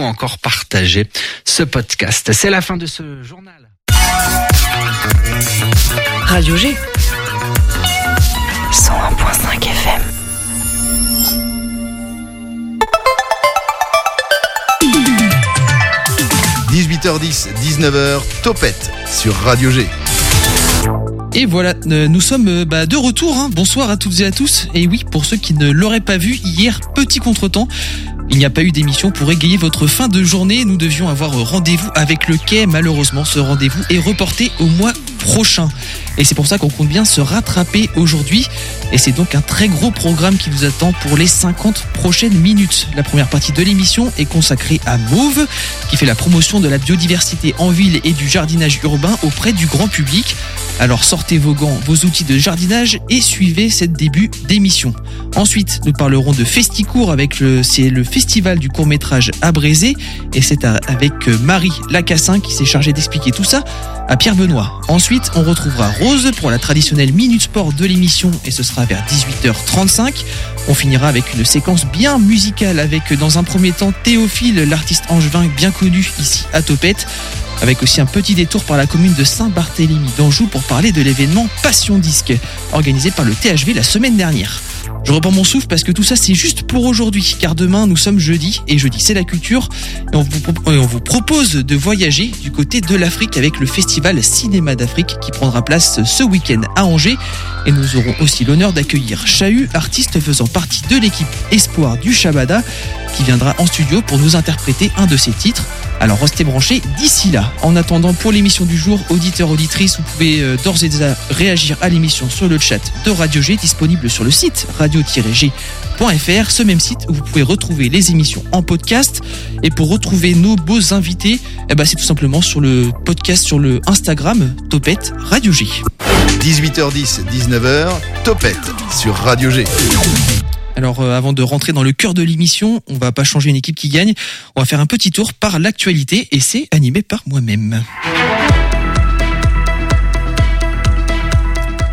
ou encore partager ce podcast. C'est la fin de ce journal. Radio G. 101.5 FM. – 18h10, 19h, Topette sur Radio G. Et voilà, euh, nous sommes euh, bah, de retour. Hein. Bonsoir à toutes et à tous. Et oui, pour ceux qui ne l'auraient pas vu, hier, petit contretemps. Il n'y a pas eu d'émission pour égayer votre fin de journée. Nous devions avoir rendez-vous avec le quai. Malheureusement, ce rendez-vous est reporté au mois prochain. Et c'est pour ça qu'on compte bien se rattraper aujourd'hui. Et c'est donc un très gros programme qui vous attend pour les 50 prochaines minutes. La première partie de l'émission est consacrée à Mauve, qui fait la promotion de la biodiversité en ville et du jardinage urbain auprès du grand public. Alors sortez vos gants, vos outils de jardinage et suivez cette début d'émission. Ensuite, nous parlerons de Festicourt avec le, c'est le festival du court métrage à et c'est avec euh, Marie Lacassin qui s'est chargée d'expliquer tout ça à Pierre Benoît. Ensuite, on retrouvera Rose pour la traditionnelle minute sport de l'émission et ce sera vers 18h35. On finira avec une séquence bien musicale avec dans un premier temps Théophile, l'artiste angevin bien connu ici à Topette avec aussi un petit détour par la commune de Saint-Barthélemy d'Anjou pour parler de l'événement Passion Disque, organisé par le THV la semaine dernière. Je reprends mon souffle parce que tout ça c'est juste pour aujourd'hui, car demain nous sommes jeudi, et jeudi c'est la culture, et on vous, on vous propose de voyager du côté de l'Afrique avec le festival Cinéma d'Afrique qui prendra place ce week-end à Angers, et nous aurons aussi l'honneur d'accueillir Chahut, artiste faisant partie de l'équipe Espoir du Shabada, qui viendra en studio pour nous interpréter un de ses titres. Alors restez branchés d'ici là. En attendant, pour l'émission du jour, auditeurs, auditrices, vous pouvez euh, d'ores et déjà réagir à l'émission sur le chat de Radio G, disponible sur le site radio-g.fr, ce même site où vous pouvez retrouver les émissions en podcast. Et pour retrouver nos beaux invités, eh ben, c'est tout simplement sur le podcast sur le Instagram Topette Radio G. 18h10, 19h, Topette sur Radio G. Alors euh, avant de rentrer dans le cœur de l'émission, on va pas changer une équipe qui gagne, on va faire un petit tour par l'actualité et c'est animé par moi-même.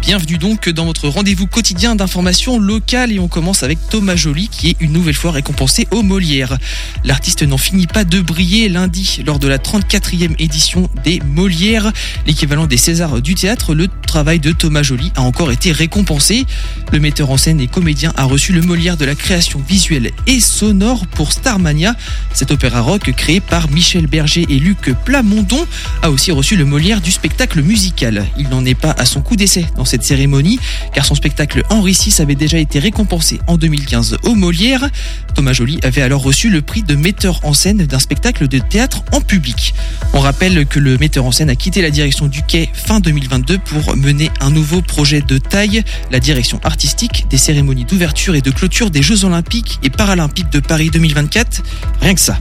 Bienvenue donc dans votre rendez-vous quotidien d'information locale et on commence avec Thomas Joly qui est une nouvelle fois récompensé au Molière. L'artiste n'en finit pas de briller lundi lors de la 34e édition des Molières, l'équivalent des Césars du théâtre. Le travail de Thomas Joly a encore été récompensé. Le metteur en scène et comédien a reçu le Molière de la création visuelle et sonore pour Starmania. Cet opéra rock créé par Michel Berger et Luc Plamondon a aussi reçu le Molière du spectacle musical. Il n'en est pas à son coup d'essai dans cette cérémonie, car son spectacle Henri VI avait déjà été récompensé en 2015 au Molière. Thomas Joly avait alors reçu le prix de metteur en scène d'un spectacle de théâtre en public. On rappelle que le metteur en scène a quitté la direction du quai fin 2022 pour mener un nouveau projet de taille, la direction artistique des cérémonies d'ouverture et de clôture des Jeux Olympiques et Paralympiques de Paris 2024. Rien que ça.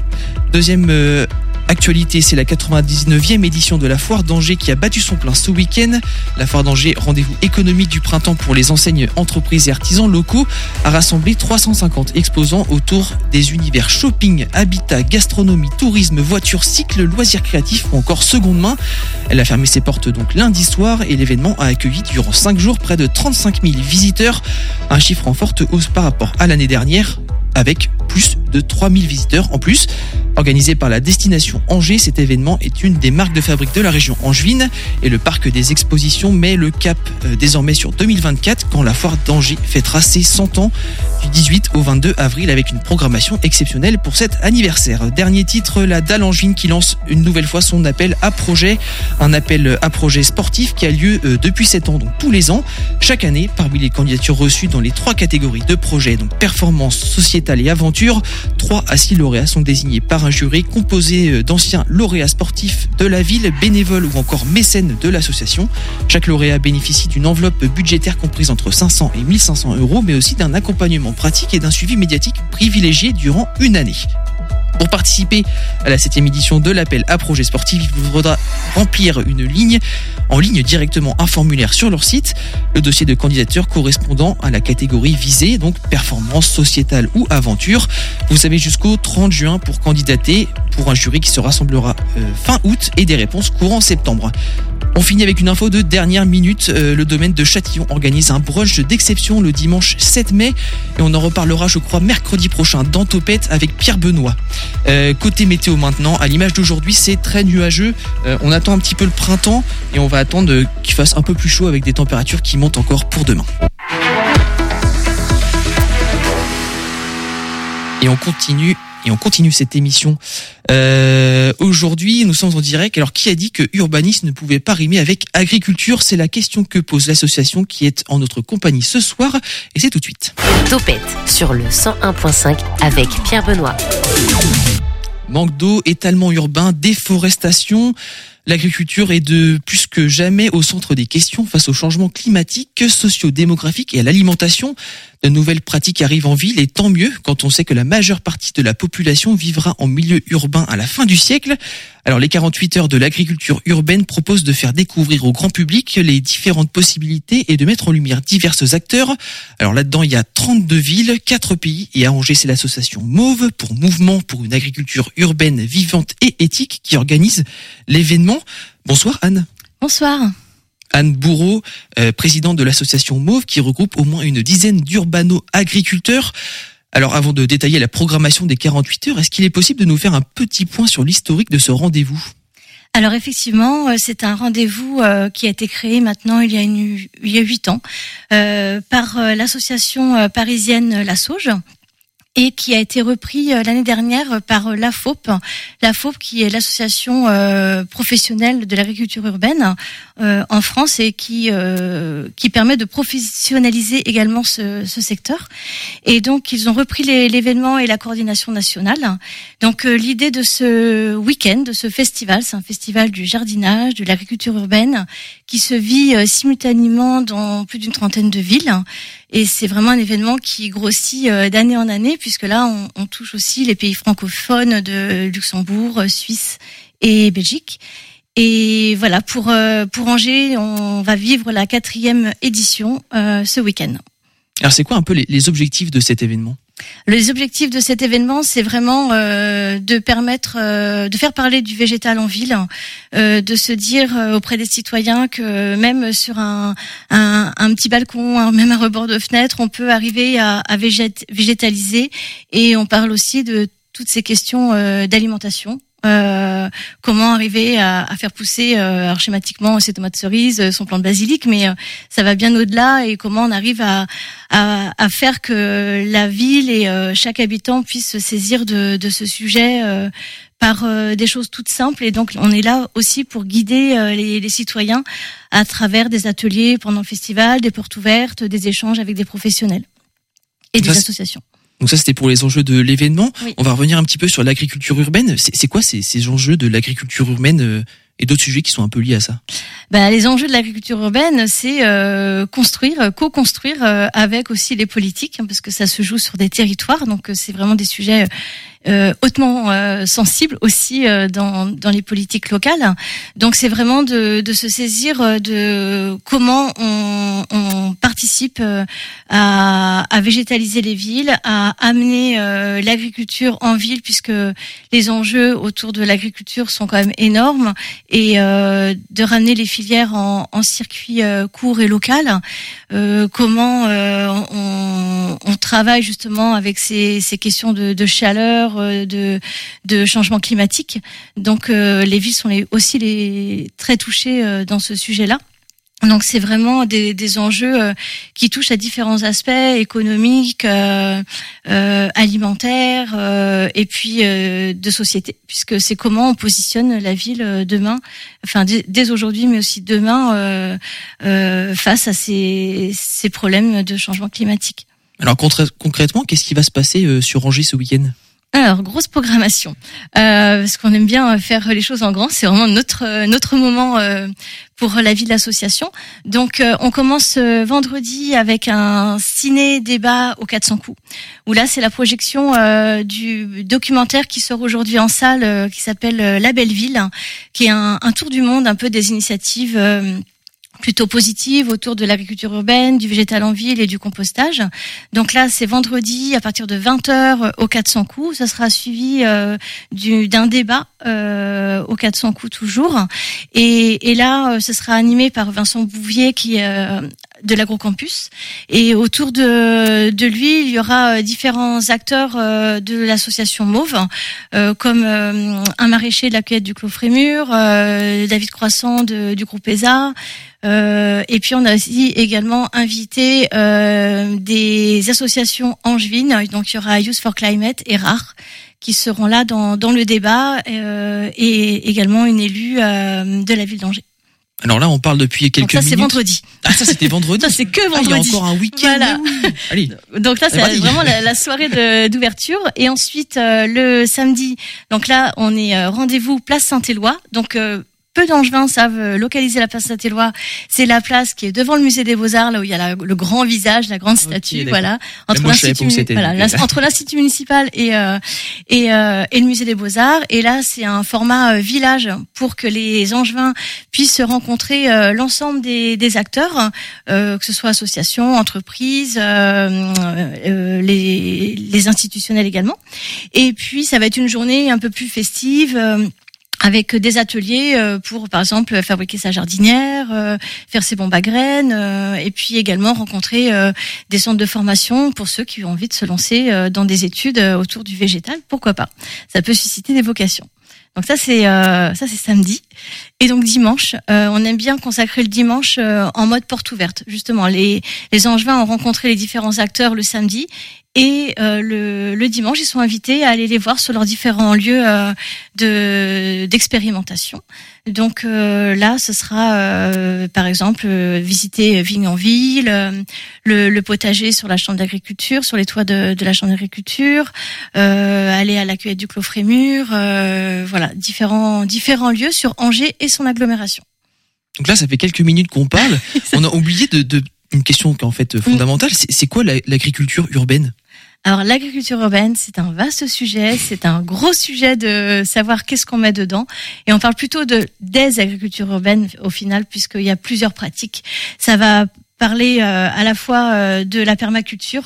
Deuxième euh, Actualité, c'est la 99e édition de la Foire d'Angers qui a battu son plein ce week-end. La Foire d'Angers, rendez-vous économique du printemps pour les enseignes, entreprises et artisans locaux, a rassemblé 350 exposants autour des univers shopping, habitat, gastronomie, tourisme, voiture, cycle, loisirs créatifs ou encore seconde main. Elle a fermé ses portes donc lundi soir et l'événement a accueilli durant 5 jours près de 35 000 visiteurs, un chiffre en forte hausse par rapport à l'année dernière avec plus de 3000 visiteurs en plus. Organisé par la destination Angers, cet événement est une des marques de fabrique de la région angevine et le parc des expositions met le cap euh, désormais sur 2024 quand la foire d'Angers fêtera ses 100 ans du 18 au 22 avril avec une programmation exceptionnelle pour cet anniversaire. Dernier titre, la Dalle Angevine qui lance une nouvelle fois son appel à projet, un appel à projet sportif qui a lieu euh, depuis 7 ans, donc tous les ans. Chaque année, parmi les candidatures reçues dans les trois catégories de projets, donc performance, et aventure, 3 à 6 lauréats sont désignés par un jury composé euh, d'anciens lauréats sportifs de la ville, bénévoles ou encore mécènes de l'association. Chaque lauréat bénéficie d'une enveloppe budgétaire comprise entre 500 et 1500 euros, mais aussi d'un accompagnement pratique et d'un suivi médiatique privilégié durant une année. Pour participer à la septième édition de l'appel à projet sportif, il vous faudra remplir une ligne, en ligne directement un formulaire sur leur site, le dossier de candidature correspondant à la catégorie visée, donc performance sociétale ou aventure. Vous avez jusqu'au 30 juin pour candidater pour un jury qui se rassemblera euh, fin août et des réponses courant septembre. On finit avec une info de dernière minute. Euh, le domaine de Châtillon organise un brunch d'exception le dimanche 7 mai. Et on en reparlera, je crois, mercredi prochain dans Topette avec Pierre Benoît. Euh, côté météo maintenant, à l'image d'aujourd'hui, c'est très nuageux. Euh, on attend un petit peu le printemps et on va attendre qu'il fasse un peu plus chaud avec des températures qui montent encore pour demain. Et on continue et on continue cette émission. Euh, Aujourd'hui, nous sommes en direct. Alors, qui a dit que urbanisme ne pouvait pas rimer avec agriculture? C'est la question que pose l'association qui est en notre compagnie ce soir. Et c'est tout de suite. Topette sur le 101.5 avec Pierre Benoît. Manque d'eau, étalement urbain, déforestation. L'agriculture est de plus que jamais au centre des questions face aux changements climatiques, socio-démographiques et à l'alimentation. De nouvelles pratiques arrivent en ville et tant mieux quand on sait que la majeure partie de la population vivra en milieu urbain à la fin du siècle. Alors les 48 heures de l'agriculture urbaine proposent de faire découvrir au grand public les différentes possibilités et de mettre en lumière divers acteurs. Alors là-dedans, il y a 32 villes, 4 pays et à Angers, c'est l'association Mauve pour Mouvement pour une agriculture urbaine vivante et éthique qui organise l'événement. Bonsoir Anne. Bonsoir. Anne Bourreau, euh, présidente de l'association Mauve, qui regroupe au moins une dizaine d'urbano-agriculteurs. Alors avant de détailler la programmation des 48 heures, est-ce qu'il est possible de nous faire un petit point sur l'historique de ce rendez-vous? Alors effectivement, euh, c'est un rendez-vous euh, qui a été créé maintenant il y a, 8 ans par l'association parisienne La Sauge et qui a été repris euh, l'année dernière par euh, la FOP, la FOP qui est l'association euh, professionnelle de l'agriculture urbaine en France et qui qui permet de professionnaliser également ce, ce secteur. Et donc ils ont repris l'événement et la coordination nationale. Donc l'idée de ce week-end, de ce festival, c'est un festival du jardinage, de l'agriculture urbaine qui se vit euh, simultanément dans plus d'une trentaine de villes. Et c'est vraiment un événement qui grossit euh, d'année en année, puisque là, on, touche aussi les pays francophones de Luxembourg, Suisse et Belgique. Et voilà, pour, euh, pour Angers, on va vivre la quatrième édition ce week-end. Alors c'est quoi un peu les objectifs de cet événement? Les objectifs de cet événement, c'est vraiment euh, de permettre, euh, de faire parler du végétal en ville, euh, de se dire auprès des citoyens que même sur un, un, petit balcon, même un rebord de fenêtre, on peut arriver à, à végét- végétaliser. Et on parle aussi de toutes ces questions d'alimentation. Euh, comment arriver à, à faire pousser euh, alors schématiquement ses tomates cerises, euh, son plant de basilic, mais euh, ça va bien au-delà et comment on arrive à, à, à faire que la ville et chaque habitant puisse se saisir de, de ce sujet euh, par des choses toutes simples. Et donc, on est là aussi pour guider les, les citoyens à travers des ateliers pendant le festival, des portes ouvertes, des échanges avec des professionnels et des associations. Donc ça c'était pour les enjeux de l'événement. Oui. On va revenir un petit peu sur l'agriculture urbaine. C'est quoi ces, ces enjeux de l'agriculture urbaine euh, et d'autres sujets qui sont un peu liés à ça? Ben, les enjeux de l'agriculture urbaine, c'est euh, construire, co-construire euh, avec aussi les politiques, hein, parce que ça se joue sur des territoires, donc euh, c'est vraiment des sujets euh, hautement euh, sensibles aussi euh, dans, dans les politiques locales. Donc c'est vraiment de, de se saisir euh, de comment on, on participe euh, à, à végétaliser les villes, à amener euh, l'agriculture en ville, puisque les enjeux autour de l'agriculture sont quand même énormes et de ramener les filières en, en circuit court et local. Comment on, on travaille justement avec ces, ces questions de, de chaleur, de, de changement climatique. Donc euh, les villes sont aussi les très touchées euh, dans ce sujet-là. Donc c'est vraiment des, enjeux euh, qui touchent à différents aspects économiques, euh, euh, alimentaires euh, et puis euh, de société, puisque c'est comment on positionne la ville euh, demain, enfin dès, aujourd'hui, mais aussi demain euh, euh, face à ces, ces problèmes de changement climatique. Alors concrètement, qu'est-ce qui va se passer euh, sur Angers ce week-end? Alors, grosse programmation, euh, parce qu'on aime bien faire les choses en grand. C'est vraiment notre euh, notre moment euh, pour la vie de l'association. Donc, euh, on commence euh, vendredi avec un ciné débat aux 400 coups, où là, c'est la projection euh, du documentaire qui sort aujourd'hui en salle, qui s'appelle La Belle Ville, hein, qui est un, un tour du monde un peu des initiatives. Plutôt positive autour de l'agriculture urbaine, du végétal en ville et du compostage. Donc là, c'est vendredi à partir de 20h au 400 coups. Ça sera suivi euh, du- d'un débat euh, au 400 coups toujours. Et, et là, euh, ce sera animé par Vincent Bouvier qui euh, de l'agrocampus. Et autour de, de lui, il y aura euh, différents acteurs euh, de l'association Mauve, comme un maraîcher de la cueillette du Clos Frémur, David Croissant de- du groupe ESA, euh, et puis on a aussi également invité euh, des associations angevines, donc il y aura Youth for Climate et RAR qui seront là dans, dans le débat euh, et également une élue euh, de la ville d'Angers. Alors là, on parle depuis quelques Donc ça c'est minutes. vendredi. Ah, ça c'était vendredi. Ça c'est que Ah, il y a vendredi. encore un week-end. Voilà. oui. Allez. Donc là, c'est Vas-y. vraiment la, la soirée d'ouverture. Et ensuite, euh, le samedi, donc là, on est euh, rendez-vous place Saint-Éloi. Donc, euh, peu d'Angevins savent euh, localiser la place Saint-Éloi. C'est la place qui est devant le musée des Beaux-Arts, là où il y a la- le grand visage, la grande statue, voilà. L'ins- entre l'institut municipal et euh, et, euh, et le musée des Beaux-Arts. Et là, c'est un format euh, village pour que les Angevins puissent rencontrer euh, l'ensemble des, des acteurs, euh, que ce soit associations, entreprises, euh, euh, les, les institutionnels également. Et puis, ça va être une journée un peu plus festive. Avec des ateliers euh, pour, par exemple, fabriquer sa jardinière, euh, faire ses bombes à graines, euh, et puis également rencontrer des centres de formation pour ceux qui ont envie de se lancer dans des études autour du végétal. Pourquoi pas Ça peut susciter des vocations. Donc ça c'est ça c'est samedi et donc dimanche on aime bien consacrer le dimanche en mode porte ouverte justement les les Angevins ont rencontré les différents acteurs le samedi et euh, le, le dimanche ils sont invités à aller les voir sur leurs différents lieux euh, de d'expérimentation donc euh, là ce sera euh, par exemple euh, visiter Vigne en ville euh, le, le potager sur la chambre d'agriculture sur les toits de, de la chambre d'agriculture euh, aller à la cueillette du Clos Frémur, euh, voilà, différents différents lieux sur Angers et son agglomération. Donc là, ça fait quelques minutes qu'on parle. On a oublié de, de une question qui est en fait fondamentale. C'est quoi la- l'agriculture urbaine? Alors l'agriculture urbaine, c'est un vaste sujet, c'est un gros sujet de savoir qu'est-ce qu'on met dedans, et on parle plutôt de des agricultures urbaines au final, puisqu'il y a plusieurs pratiques. Ça va parler euh, à la fois euh, de la permaculture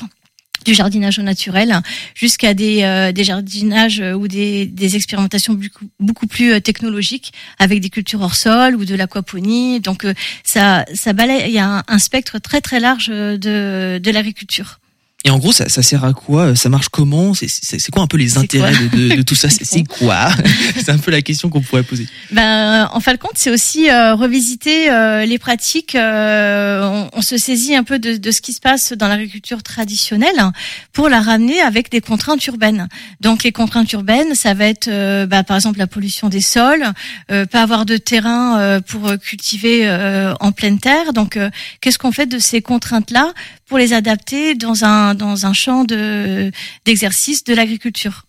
du jardinage au naturel jusqu'à des, euh, des jardinages euh, ou des, des expérimentations beaucoup, beaucoup plus euh, technologiques avec des cultures hors sol ou de l'aquaponie. Donc euh, ça, ça balaye, il y a un, un spectre très très large de, de l'agriculture. Et en gros, ça, ça sert à quoi Ça marche comment? C'est- C'est c'est quoi un peu les intérêts de, de- de tout ça? C'est quoi? C'est un peu la question qu'on pourrait poser. Ben, en fin de compte, c'est aussi euh, revisiter euh, les pratiques. euh, on, on se saisit un peu de, de ce qui se passe dans l'agriculture traditionnelle hein, pour la ramener avec des contraintes urbaines. Donc, les contraintes urbaines, ça va être, euh, bah, par exemple, la pollution des sols, euh, pas avoir de terrain euh, pour euh, cultiver euh, en pleine terre. Donc, euh, qu'est-ce qu'on fait de ces contraintes-là pour les adapter dans un dans un champ de d'exercice de l'agriculture.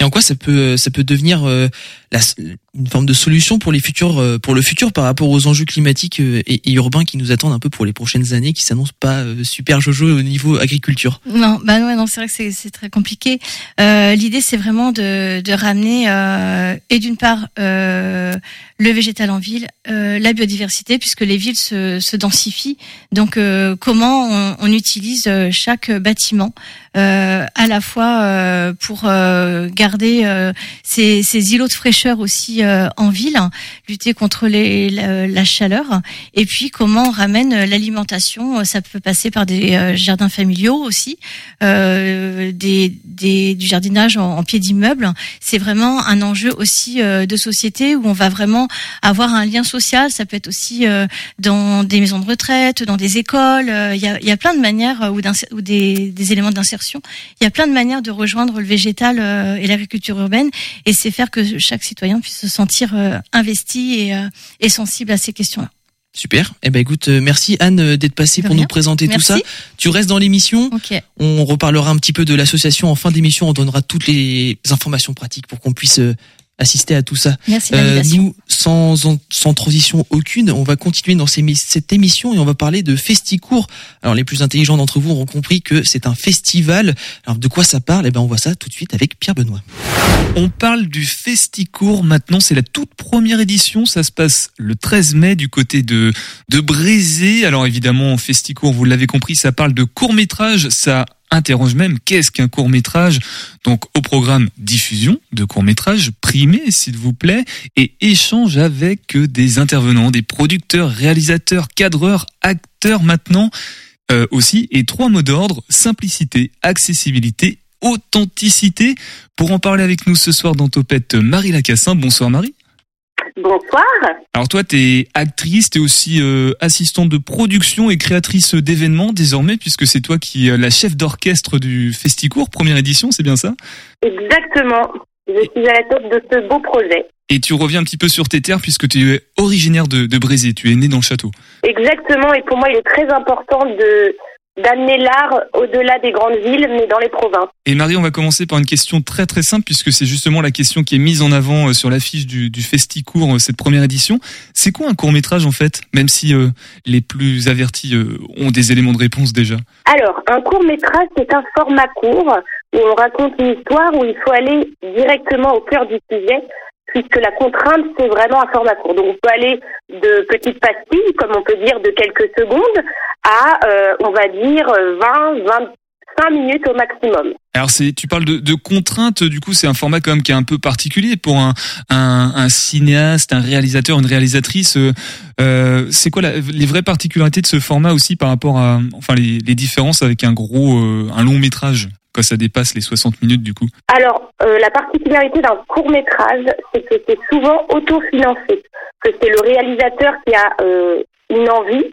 Et en quoi ça peut ça peut devenir euh, une forme de solution pour les futurs euh, pour le futur par rapport aux enjeux climatiques euh, et, urbains qui nous attendent un peu pour les prochaines années qui s'annoncent pas euh, super jojo au niveau agriculture. Non, bah non, c'est vrai que c'est- très compliqué. Euh, L'idée, c'est vraiment de, de ramener euh, et d'une part euh, le végétal en ville, la biodiversité, puisque les villes se, se densifient. Donc, comment on, on utilise chaque bâtiment à la fois pour garder ces, ces îlots de fraîcheur aussi euh, en ville, lutter contre les, la, la chaleur, et puis comment on ramène l'alimentation. Ça peut passer par des euh, jardins familiaux aussi, euh, des, des, du jardinage en, pied d'immeuble. C'est vraiment un enjeu aussi euh, de société où on va vraiment avoir un lien social. Ça peut être aussi euh, dans des maisons de retraite, dans des écoles. Euh, Il y, a, il y a plein de manières euh, ou, ou des, des éléments d'insertion. Il y a plein de manières de rejoindre le végétal euh, et l'agriculture urbaine, et c'est faire que chaque citoyen puisse se sentir euh, investi et, euh, et sensible à ces questions-là. Super. Eh ben écoute, euh, merci Anne d'être passée De pour rien. nous présenter Merci. tout ça. Tu restes dans l'émission. On reparlera un petit peu de l'association en fin d'émission. On donnera toutes les informations pratiques pour qu'on puisse assister à tout ça. Merci Euh, nous, sans, sans transition aucune, on va continuer dans ces, cette émission et on va parler de Festicourt. Alors les plus intelligents d'entre vous auront compris que c'est un festival. Alors de quoi ça parle? Eh ben on voit ça tout de suite avec Pierre Benoît. On parle du Festicourt maintenant, c'est la toute première édition, ça se passe le 13 mai du côté de, de Brézé. Alors évidemment, Festicourt, vous l'avez compris, ça parle de court-métrage, ça interroge même qu'est-ce qu'un court-métrage. Donc au programme diffusion de court-métrage, primé s'il vous plaît, et échange avec euh, des intervenants, des producteurs, réalisateurs, cadreurs, acteurs maintenant euh, aussi, et trois mots d'ordre, simplicité, accessibilité, authenticité. Pour en parler avec nous ce soir dans Topette, Marie Lacassin. Bonsoir Marie. Bonsoir. Alors toi, t'es actrice, t'es aussi euh, assistante de production et créatrice d'événements désormais, puisque c'est toi qui es la chef d'orchestre du Festicourt, première édition, c'est bien ça? Exactement. Je suis à la tête de ce beau projet. Et tu reviens un petit peu sur tes terres, puisque tu es originaire de, de Brézé, tu es né dans le château. Exactement. Et pour moi, il est très important de d'amener l'art au-delà des grandes villes, mais dans les provinces. Et Marie, on va commencer par une question très très simple, puisque c'est justement la question qui est mise en avant euh, sur l'affiche du, du Festicourt, euh, cette première édition. C'est quoi un court métrage en fait, même si euh, les plus avertis euh, ont des éléments de réponse déjà? Alors, un court métrage, c'est un format court où on raconte une histoire où il faut aller directement au cœur du sujet, puisque la contrainte, c'est vraiment un format court. Donc, on peut aller de petites pastilles, comme on peut dire de quelques secondes, à, euh, on va dire, euh, 20, 25 minutes au maximum. Alors tu parles de, de contraintes, du coup c'est un format quand même qui est un peu particulier pour un, cinéaste, un réalisateur, une réalisatrice. euh, euh, c'est quoi les vraies particularités de ce format aussi par rapport à, enfin les, différences avec un gros, un long métrage? Quand ça dépasse les 60 minutes du coup. Alors, euh, la particularité d'un court métrage, c'est que c'est souvent autofinancé, que c'est le réalisateur qui a euh, une envie,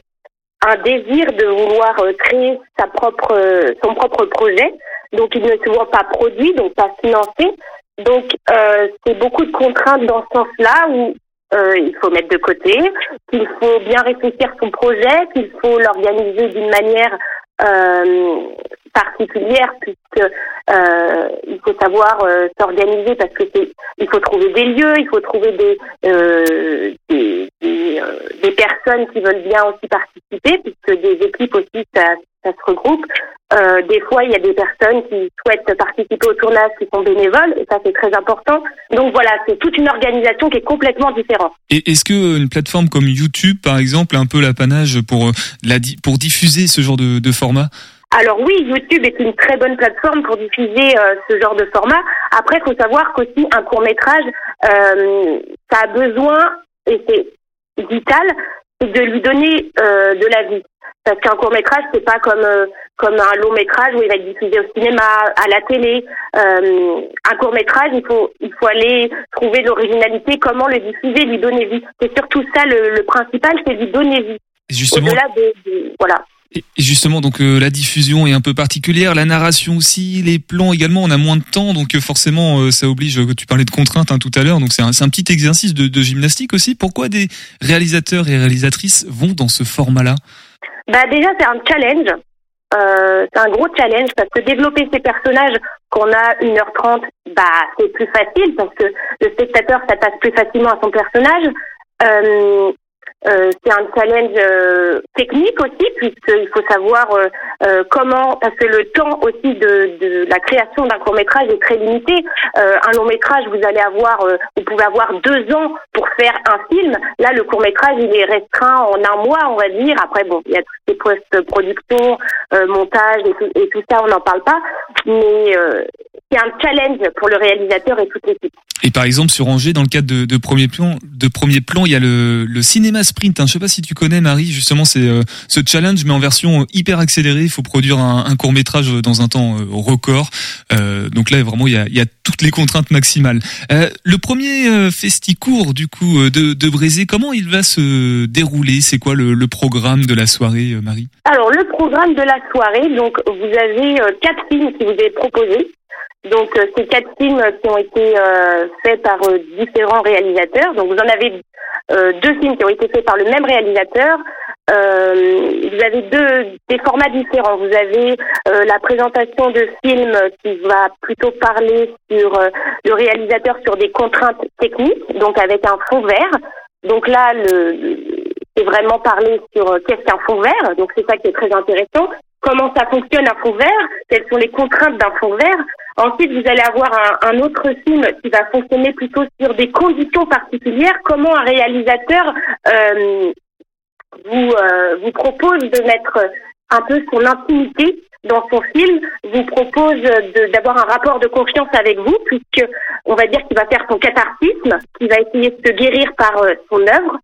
un désir de vouloir euh, créer sa propre, son propre projet, donc il ne se voit pas produit, donc pas financé. Donc, c'est beaucoup de contraintes dans ce sens-là où il faut mettre de côté, qu'il faut bien réfléchir son projet, qu'il faut l'organiser d'une manière particulière puisque euh, il faut savoir euh, s'organiser parce que c'est il faut trouver des lieux, il faut trouver des euh, des, personnes qui veulent bien aussi participer puisque des équipes aussi ça, se regroupe. Des fois il y a des personnes qui souhaitent participer au tournage qui sont bénévoles et ça c'est très important. Donc voilà c'est toute une organisation qui est complètement différente. Et est-ce que une plateforme comme YouTube par exemple a un peu l'apanage pour la pour diffuser ce genre de format? Alors oui, YouTube est une très bonne plateforme pour diffuser euh, ce genre de format. Après, il faut savoir qu'aussi un court métrage, euh, ça a besoin, et c'est vital, de lui donner euh, de la vie. Parce qu'un court métrage, c'est pas comme euh, comme un long métrage où il va être diffusé au cinéma, à la télé. Euh, un court métrage, il faut il faut aller trouver l'originalité, comment le diffuser, lui donner vie. C'est surtout ça le, le principal, c'est lui donner vie. Justement, Au-delà de, de- voilà. Et justement, donc euh, la diffusion est un peu particulière, la narration aussi, les plans également. On a moins de temps, donc euh, forcément, euh, ça oblige. euh, Tu parlais de contraintes hein, tout à l'heure, donc c'est un, c'est un petit exercice de, de gymnastique aussi. Pourquoi des réalisateurs et réalisatrices vont dans ce format-là? Bah déjà c'est un challenge. Euh, c'est un gros challenge parce que développer ces personnages qu'on a 1h30, bah c'est plus facile parce que le spectateur s'attache plus facilement à son personnage. Euh, euh, c'est un challenge euh, technique aussi puisqu'il faut savoir euh, comment parce que le temps aussi de, la création d'un court métrage est très limité. Un long métrage vous allez avoir vous pouvez avoir deux ans pour faire un film. Là le court métrage il est restreint en un mois on va dire. Après bon il y a toutes les post-production, euh, montage et tout, ça on n'en parle pas. Mais c'est un challenge pour le réalisateur et toute l'équipe. Et par exemple sur Angers, dans le cadre de, premier plan, de premier plan, il y a le cinéma sprint. Hein. Je sais pas si tu connais Marie. Justement, c'est euh, ce challenge, mais en version hyper accélérée. Il faut produire un, court métrage dans un temps euh, record. Euh, donc là, vraiment, il y a, toutes les contraintes maximales. Euh, le premier euh, festicourt du coup euh, de, de Brézé, comment il va se dérouler? C'est quoi le, le programme de la soirée, euh, Marie? Alors, le programme de la soirée, donc vous avez euh, quatre films qui vous est proposé. Donc, euh, ces quatre films qui ont été euh, faits par euh, différents réalisateurs. Donc, vous en avez euh, deux films qui ont été faits par le même réalisateur. euh, vous avez deux des formats différents. Vous avez euh, la présentation de films qui va plutôt parler sur le réalisateur sur des contraintes techniques, donc avec un fond vert. Donc là, le, c'est vraiment parler sur qu'est-ce qu'un fond vert. Donc c'est ça qui est très intéressant. Comment ça fonctionne un fond vert Quelles sont les contraintes d'un fond vert Ensuite, vous allez avoir un, autre film qui va fonctionner plutôt sur des conditions particulières. Comment un réalisateur euh, vous, euh, vous propose de mettre un peu son intimité dans son film, vous propose d'avoir un rapport de confiance avec vous, puisque on va dire qu'il va faire son catharsisme, qu'il va essayer de se guérir par euh, son œuvre.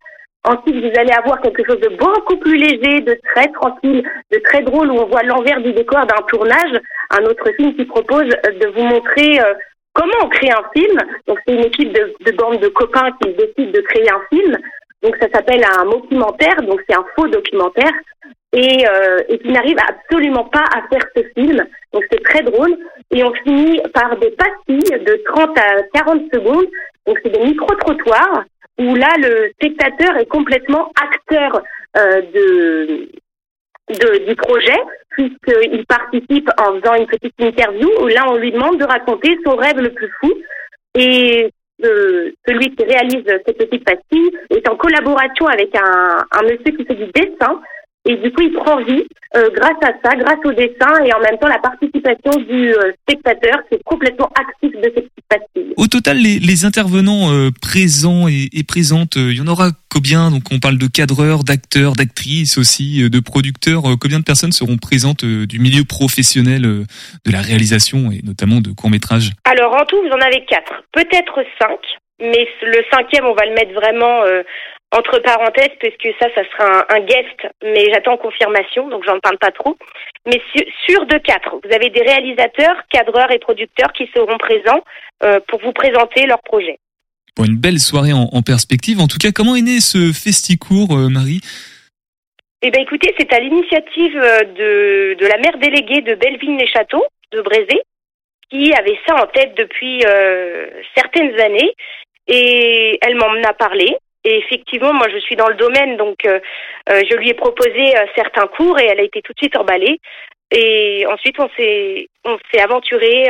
Ensuite, vous allez avoir quelque chose de beaucoup plus léger, de très tranquille, de très drôle, où on voit l'envers du décor d'un tournage. Un autre film qui propose de vous montrer euh, comment on crée un film. Donc, c'est une équipe de, de bande de copains qui décide de créer un film. Donc ça s'appelle un documentaire, donc c'est un faux documentaire, et, euh, et qui n'arrive absolument pas à faire ce film. Donc c'est très drôle. Et on finit par des pastilles de 30 à 40 secondes. Donc c'est des micro-trottoirs où là le spectateur est complètement acteur euh, de, de, du projet puisqu'il participe en faisant une petite interview où là on lui demande de raconter son rêve le plus fou. Et de celui qui réalise cette petite pastille est en collaboration avec un, un monsieur qui fait du dessin. Et du coup, il prend vie euh, grâce à ça, grâce au dessin et en même temps la participation du euh, spectateur qui est complètement actif de cette petite pastille. Au total, les, les intervenants euh, présents et, et présentes, il y en aura combien? Donc, on parle de cadreurs, d'acteurs, d'actrices aussi, de producteurs. combien de personnes seront présentes du milieu professionnel de la réalisation et notamment de courts métrages Alors, en tout, vous en avez quatre, peut-être cinq mais le cinquième, on va le mettre vraiment euh, entre parenthèses, parce que ça, ça sera un, un guest, mais j'attends confirmation, donc j'en parle pas trop. Mais sur, sur de quatre, vous avez des réalisateurs, cadreurs et producteurs qui seront présents euh, pour vous présenter leur projet. Bon, une belle soirée en, en, perspective. En tout cas, comment est né ce festicourt, euh, Marie? Eh ben, écoutez, c'est à l'initiative euh, de, de la maire déléguée de Belleville-les-Châteaux, de Brézé, qui avait ça en tête depuis euh, certaines années et elle m'en a parlé. Et effectivement, moi, je suis dans le domaine, donc euh, euh, je lui ai proposé euh, certains cours et elle a été tout de suite emballée. Et ensuite, on s'est on s'est aventuré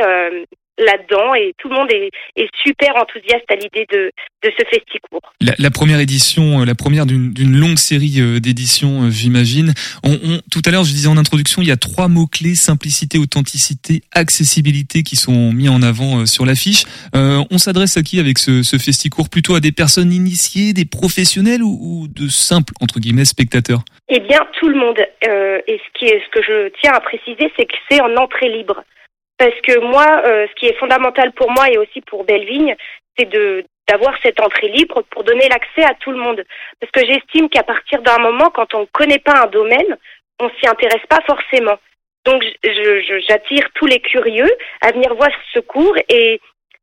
là-dedans et tout le monde est, est super enthousiaste à l'idée de, de ce festicours. La, la première édition, la première d'une longue série d'éditions, j'imagine. On, on, tout à l'heure, je disais en introduction, il y a trois mots-clés, simplicité, authenticité, accessibilité qui sont mis en avant sur l'affiche. Euh, on s'adresse à qui avec ce, ce festicours Plutôt à des personnes initiées, des professionnels ou, ou de simples, entre guillemets, spectateurs? Eh bien, tout le monde. Euh, et ce, qui est, ce que je tiens à préciser, c'est que c'est en entrée libre parce que moi, euh, ce qui est fondamental pour moi et aussi pour Bellevigne, c'est de d'avoir cette entrée libre pour donner l'accès à tout le monde. Parce que j'estime qu'à partir d'un moment, quand on ne connaît pas un domaine, on s'y intéresse pas forcément. Donc, j'attire tous les curieux à venir voir ce cours et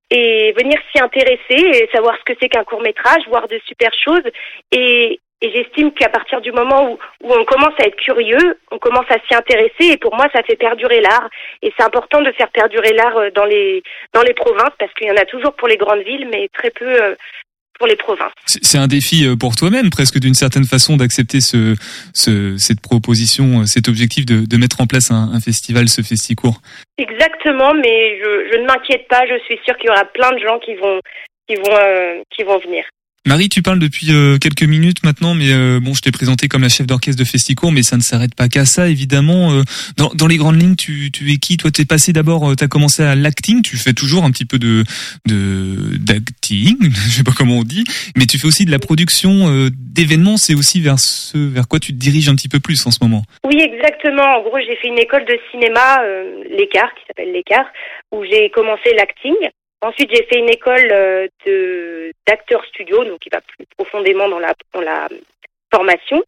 et venir s'y intéresser et savoir ce que c'est qu'un court métrage, voir de super choses et, et j'estime qu'à partir du moment où, où, on commence à être curieux, on commence à s'y intéresser et pour moi ça fait perdurer l'art et c'est important de faire perdurer l'art dans les dans les provinces parce qu'il y en a toujours pour les grandes villes mais très peu euh, pour les provinces. C'est un défi pour toi-même presque d'une certaine façon d'accepter ce, ce, cette proposition, cet objectif de, de mettre en place un, un festival, ce festicourt. Exactement, mais je, je ne m'inquiète pas. Je suis sûre qu'il y aura plein de gens qui vont qui vont euh, qui vont venir. Marie, tu parles depuis euh, quelques minutes maintenant, mais euh, bon, je t'ai présenté comme la chef d'orchestre de Festicourt, mais ça ne s'arrête pas qu'à ça, évidemment. Euh, dans, dans, les grandes lignes, tu, tu es qui? Toi, t'es passé d'abord, tu as commencé à l'acting, tu fais toujours un petit peu de de d'acting, je sais pas comment on dit, mais tu fais aussi de la production d'événements. C'est aussi vers ce vers quoi tu te diriges un petit peu plus en ce moment. Oui, exactement. En gros, j'ai fait une école de cinéma, l'écart, qui s'appelle l'écart, où j'ai commencé l'acting. Ensuite, j'ai fait une école de d'acteur studio, donc qui va plus profondément dans la dans la formation.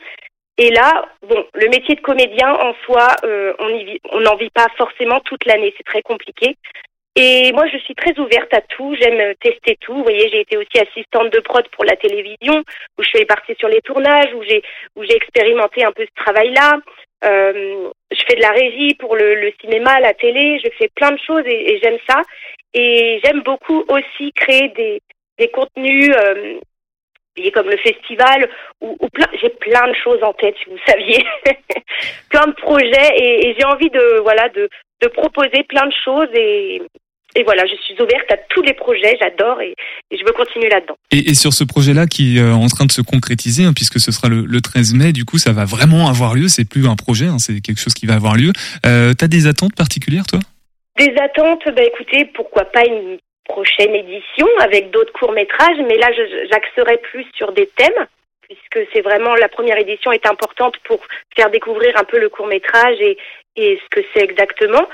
Et là, bon, le métier de comédien en soi, euh, on y on n'en vit pas forcément toute l'année, c'est très compliqué. Et moi, je suis très ouverte à tout. J'aime tester tout. Vous voyez, j'ai été aussi assistante de prod pour la télévision, où je fais partie sur les tournages, où j'ai où j'ai expérimenté un peu ce travail-là. Euh, je fais de la régie pour le, le, cinéma, la télé. Je fais plein de choses et, et j'aime ça. Et j'aime beaucoup aussi créer des, des contenus euh, comme le festival, ou plein, j'ai plein de choses en tête, si vous saviez, plein de projets, et, et j'ai envie de, voilà, de, de proposer plein de choses, et, et voilà, je suis ouverte à tous les projets, j'adore, et, et je veux continuer là-dedans. Et, et sur ce projet-là qui est euh, en train de se concrétiser, hein, puisque ce sera le, le 13 mai, du coup, ça va vraiment avoir lieu. C'est plus un projet, hein, c'est quelque chose qui va avoir lieu. Euh, T'as des attentes particulières, toi? Des attentes, bah écoutez, pourquoi pas une prochaine édition avec d'autres courts-métrages, mais là j'axerai plus sur des thèmes, puisque c'est vraiment la première édition est importante pour faire découvrir un peu le court-métrage et, et ce que c'est exactement.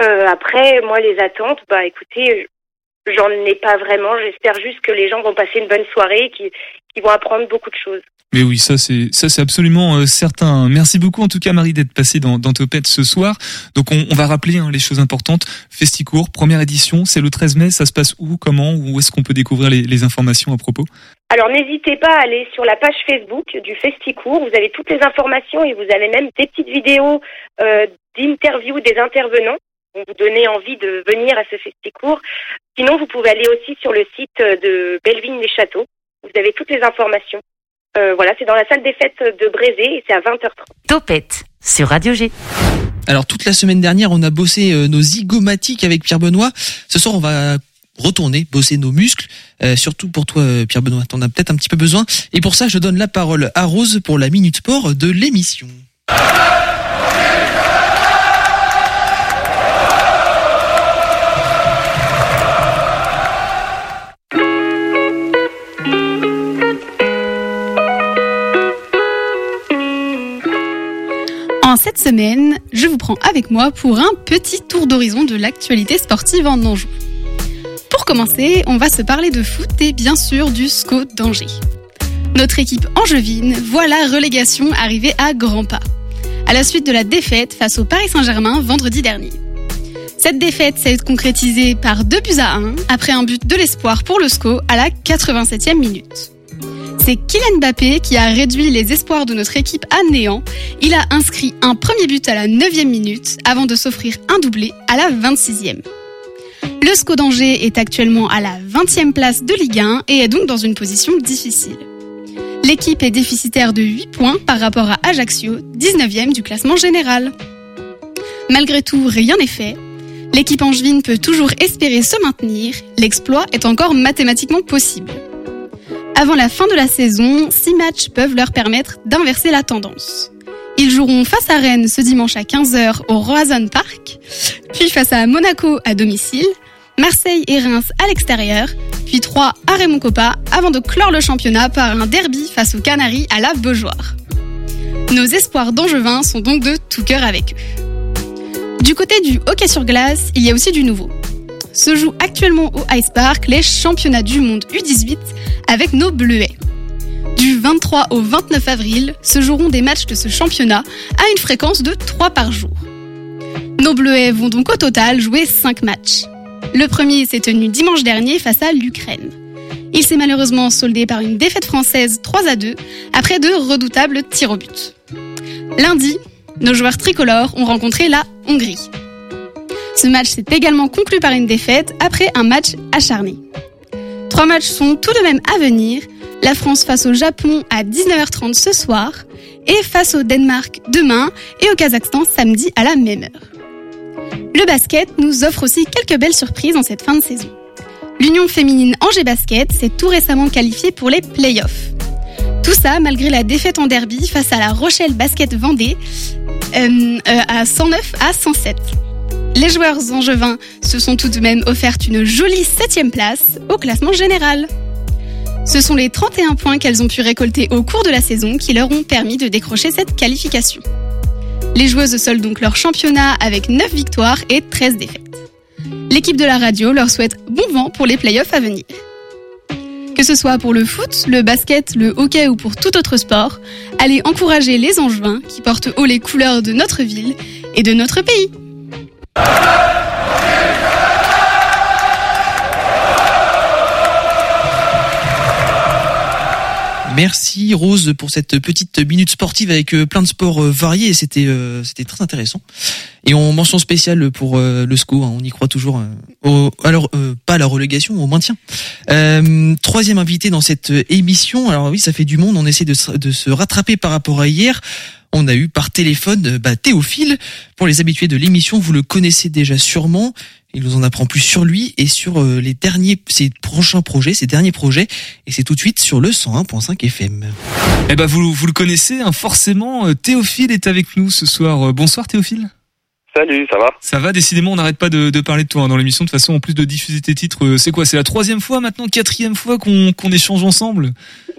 Euh, après, moi les attentes, bah écoutez, j'en ai pas vraiment. J'espère juste que les gens vont passer une bonne soirée, qu'ils qu'ils vont apprendre beaucoup de choses. Mais oui, ça c'est ça c'est absolument euh, certain. Merci beaucoup en tout cas Marie d'être passée dans, dans Topette ce soir. Donc on, on va rappeler hein, les choses importantes. Festicourt, première édition, c'est le 13 mai. Ça se passe où, comment, où est-ce qu'on peut découvrir les, les informations à propos? Alors n'hésitez pas à aller sur la page Facebook du Festicourt. Vous avez toutes les informations et vous avez même des petites vidéos euh, d'interviews des intervenants vous donner envie de venir à ce Festicourt. Sinon, vous pouvez aller aussi sur le site de Bellevigne-les-Châteaux. Vous avez toutes les informations. Euh, voilà, c'est dans la salle des fêtes de Brézé et c'est à 20h30. Topette sur Radio G. Alors toute la semaine dernière, on a bossé euh, nos zygomatiques avec Pierre Benoît. Ce soir, on va retourner bosser nos muscles, Euh, surtout pour toi Pierre Benoît, t'en as peut-être un petit peu besoin. Et pour ça, je donne la parole à Rose pour la minute sport de l'émission. En cette semaine, je vous prends avec moi pour un petit tour d'horizon de l'actualité sportive en Anjou. Pour commencer, on va se parler de foot et bien sûr du SCO d'Angers. Notre équipe angevine voit la relégation arriver à grands pas, à la suite de la défaite face au Paris Saint-Germain vendredi dernier. Cette défaite s'est concrétisée par 2 buts à 1 après un but de l'espoir pour le SCO à la 87e minute. C'est Kylian Mbappé qui a réduit les espoirs de notre équipe à néant. Il a inscrit un premier but à la 9e minute avant de s'offrir un doublé à la 26e. Le SCO d'Angers est actuellement à la 20e place de Ligue 1 et est donc dans une position difficile. L'équipe est déficitaire de 8 points par rapport à Ajaccio, 19e du classement général. Malgré tout, rien n'est fait. L'équipe angevine peut toujours espérer se maintenir. L'exploit est encore mathématiquement possible. Avant la fin de la saison, 6 matchs peuvent leur permettre d'inverser la tendance. Ils joueront face à Rennes ce dimanche à 15h au Roazhon Park, puis face à Monaco à domicile, Marseille et Reims à l'extérieur, puis 3 à Raymond Coppa avant de clore le championnat par un derby face aux Canaries à la Beaujoire. Nos espoirs d'Angevin sont donc de tout cœur avec eux. Du côté du hockey sur glace, il y a aussi du nouveau. Se jouent actuellement au Ice Park les championnats du monde U18 avec nos Bleuets. Du 23 au 29 avril se joueront des matchs de ce championnat à une fréquence de 3 par jour. Nos Bleuets vont donc au total jouer 5 matchs. Le premier s'est tenu dimanche dernier face à l'Ukraine. Il s'est malheureusement soldé par une défaite française 3 à 2 après de redoutables tirs au but. Lundi, nos joueurs tricolores ont rencontré la Hongrie. Ce match s'est également conclu par une défaite après un match acharné. Trois matchs sont tout de même à venir. La France face au Japon à 19h30 ce soir et face au Danemark demain et au Kazakhstan samedi à la même heure. Le basket nous offre aussi quelques belles surprises en cette fin de saison. L'Union féminine Angers Basket s'est tout récemment qualifiée pour les playoffs. Tout ça malgré la défaite en derby face à la Rochelle Basket Vendée euh, euh, à 109 à 107. Les joueurs angevins se sont tout de même offert une jolie septième place au classement général. Ce sont les 31 points qu'elles ont pu récolter au cours de la saison qui leur ont permis de décrocher cette qualification. Les joueuses soldent donc leur championnat avec 9 victoires et 13 défaites. L'équipe de la radio leur souhaite bon vent pour les playoffs à venir. Que ce soit pour le foot, le basket, le hockey ou pour tout autre sport, allez encourager les Angevins qui portent haut les couleurs de notre ville et de notre pays. Merci Rose pour cette petite minute sportive avec euh, plein de sports euh, variés. C'était euh, c'était très intéressant. Et en mention spéciale pour le SCO, hein, on y croit toujours. au, alors pas à la relégation, au maintien. Euh, troisième invité dans cette émission. Alors oui, ça fait du monde. On essaie de se rattraper par rapport à hier. On a eu par téléphone euh, bah, Théophile. Pour les habitués de l'émission, vous le connaissez déjà sûrement. Il nous en apprend plus sur lui et sur euh, les derniers, ses prochains projets, ses derniers projets. Et c'est tout de suite sur le 101.5 FM. Eh ben vous, vous le connaissez, hein, forcément. euh, Théophile est avec nous ce soir. Bonsoir Théophile. Salut, ça va? Ça va, décidément, on n'arrête pas de, de parler de toi hein, dans l'émission. De toute façon, en plus de diffuser tes titres, c'est quoi? C'est la troisième fois maintenant, quatrième fois qu'on qu'on échange ensemble?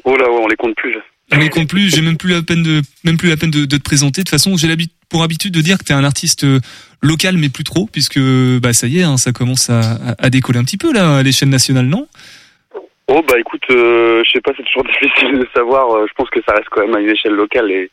Oh là, ouais, on les compte plus. Les compte plus, j'ai même plus la peine de même plus la peine de, te présenter. De toute façon, j'ai l'habitude pour habitude de dire que tu es un artiste euh, local mais plus trop puisque bah ça y est, hein, ça commence à, à- à décoller un petit peu là à l'échelle nationale, non? Oh bah écoute, euh, je sais pas, c'est toujours difficile de savoir. euh, je pense que ça reste quand même à une échelle locale et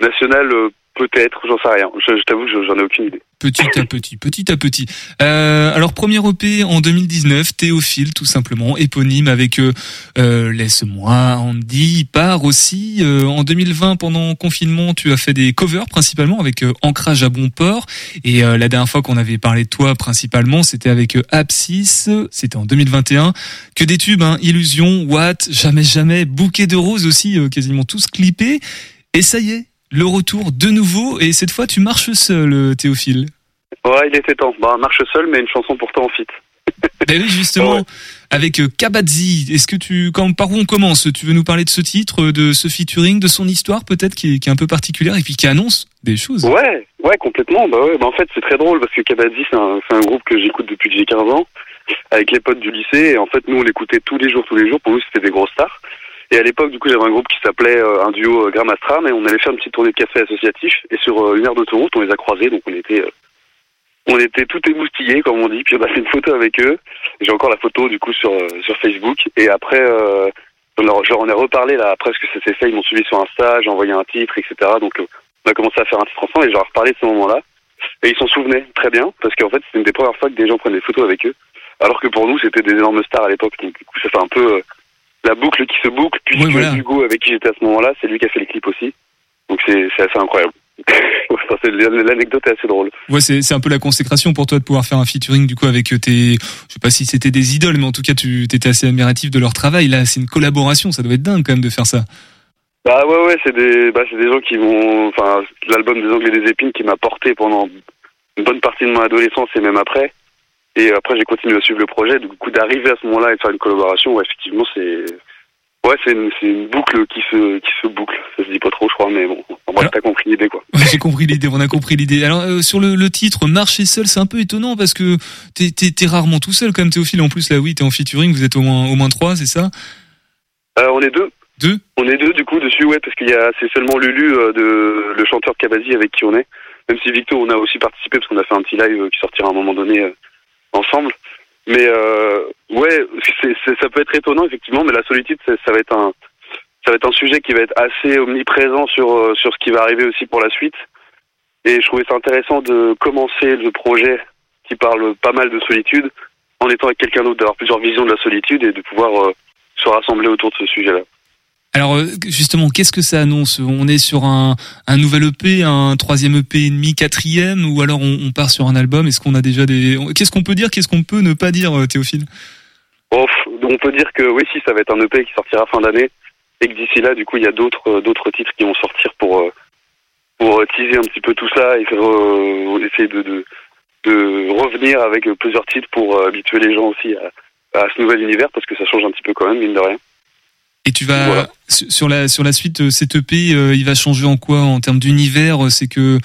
nationale, euh, peut-être, j'en sais rien. Je, t'avoue, je- j'en ai aucune idée. Petit à petit, petit à petit. Euh, alors premier EP en 2019, Théophile tout simplement, éponyme avec euh, euh, Laisse-moi Andy, part aussi. Euh, en 2020 pendant confinement, tu as fait des covers principalement avec euh, Ancrage à bon port. Et la dernière fois qu'on avait parlé de toi principalement, c'était avec Abscis, c'était en 2021. Que des tubes, hein, Illusion, Watt, Jamais Jamais, Bouquet de roses aussi, quasiment tous clippés. Et ça y est, le retour de nouveau. Et cette fois, tu marches seul, euh, Théophile. Ouais, il était temps. Bah, marche seul, mais une chanson pourtant en fit. Ben oui, justement, Ouais. avec euh, Kabadzi, est-ce que tu, quand, par où on commence? Tu veux nous parler de ce titre, de ce featuring, de son histoire peut-être qui est, qui est un peu particulière et puis qui annonce des choses? Ouais, ouais, complètement. Bah ouais, bah en fait, c'est très drôle parce que Kabadzi, c'est un, un groupe que j'écoute depuis que j'ai 15 ans, avec les potes du lycée. Et en fait, nous, on l'écoutait tous les jours, tous les jours. Pour nous, c'était des grosses stars. Et à l'époque, du coup, j'avais un groupe qui s'appelait euh, un duo euh, Gram Astram et on allait faire une petite tournée de café associatif. Et sur euh, une heure d'autoroute, on les a croisés, donc on était, euh, on était tout émoustillés, comme on dit. Puis on a fait une photo avec eux. J'ai encore la photo, du coup, sur sur Facebook. Et après, euh, on leur, leur en ai reparlé là. Après, parce que c'était fait, ils m'ont suivi sur Insta, j'ai envoyé un titre, etc. Donc, on a commencé à faire un titre ensemble et je leur ai reparlé de ce moment-là. Et ils s'en souvenaient très bien, parce qu'en fait, c'était une des premières fois que des gens prenaient des photos avec eux. Alors que pour nous, c'était des énormes stars à l'époque. Donc, du coup, ça fait un peu la boucle qui se boucle, puisque Oui, voilà. Hugo, avec qui j'étais à ce moment-là, c'est lui qui a fait les clips aussi. Donc, c'est assez incroyable. L'anecdote est assez drôle. Ouais, c'est, c'est un peu la consécration pour toi de pouvoir faire un featuring du coup avec euh, tes, je sais pas si c'était des idoles, mais en tout cas tu étais assez admiratif de leur travail. Là, c'est une collaboration, ça doit être dingue quand même de faire ça. Bah ouais, ouais, c'est des, bah, c'est des gens qui vont, enfin, l'album des Anglais des Épines qui m'a porté pendant une bonne partie de mon adolescence et même après. Et après, j'ai continué à suivre le projet. Du coup, d'arriver à ce moment-là et de faire une collaboration, ouais, effectivement, c'est, ouais, c'est une, boucle qui se, qui se boucle. Ça se dit pas trop, je crois, mais bon, en bref, Alors- t'as compris l'idée, quoi. Ouais, J'ai compris l'idée, on a compris l'idée. Alors euh, sur le, le titre Marcher seul, c'est un peu étonnant parce que t'es, rarement tout seul quand même Théophile. En plus là, oui, t'es en featuring, vous êtes au moins au moins trois, c'est ça? Euh, on est deux. Deux? On est deux, du coup, dessus, ouais, parce qu'il y a, c'est seulement Lulu, euh, de, le chanteur de Kabazi avec qui on est. Même si Victor, on a aussi participé parce qu'on a fait un petit live qui sortira à un moment donné ensemble. Mais euh, ouais, ça peut être étonnant effectivement, mais la solitude, ça va être un, ça va être un sujet qui va être assez omniprésent sur euh, sur ce qui va arriver aussi pour la suite. Et je trouvais ça intéressant de commencer le projet qui parle pas mal de solitude en étant avec quelqu'un d'autre, d'avoir plusieurs visions de la solitude et de pouvoir euh, se rassembler autour de ce sujet-là. Alors euh, justement, qu'est-ce que ça annonce? On est sur un, nouvel EP, un troisième EP et demi, quatrième, ou alors on, part sur un album? Est-ce qu'on a déjà des Qu'est-ce qu'on peut dire Qu'est-ce qu'on peut ne pas dire, euh, Théophile? On peut dire que oui, si ça va être un EP qui sortira fin d'année, et que d'ici là, du coup, il y a d'autres euh, d'autres titres qui vont sortir pour pour teaser un petit peu tout ça et faire, essayer de, revenir avec plusieurs titres pour habituer les gens aussi à, à ce nouvel univers parce que ça change un petit peu quand même, mine de rien. Et tu vas Voilà. sur la sur la suite, euh, cet EP, euh, il va changer en quoi en termes d'univers C'est que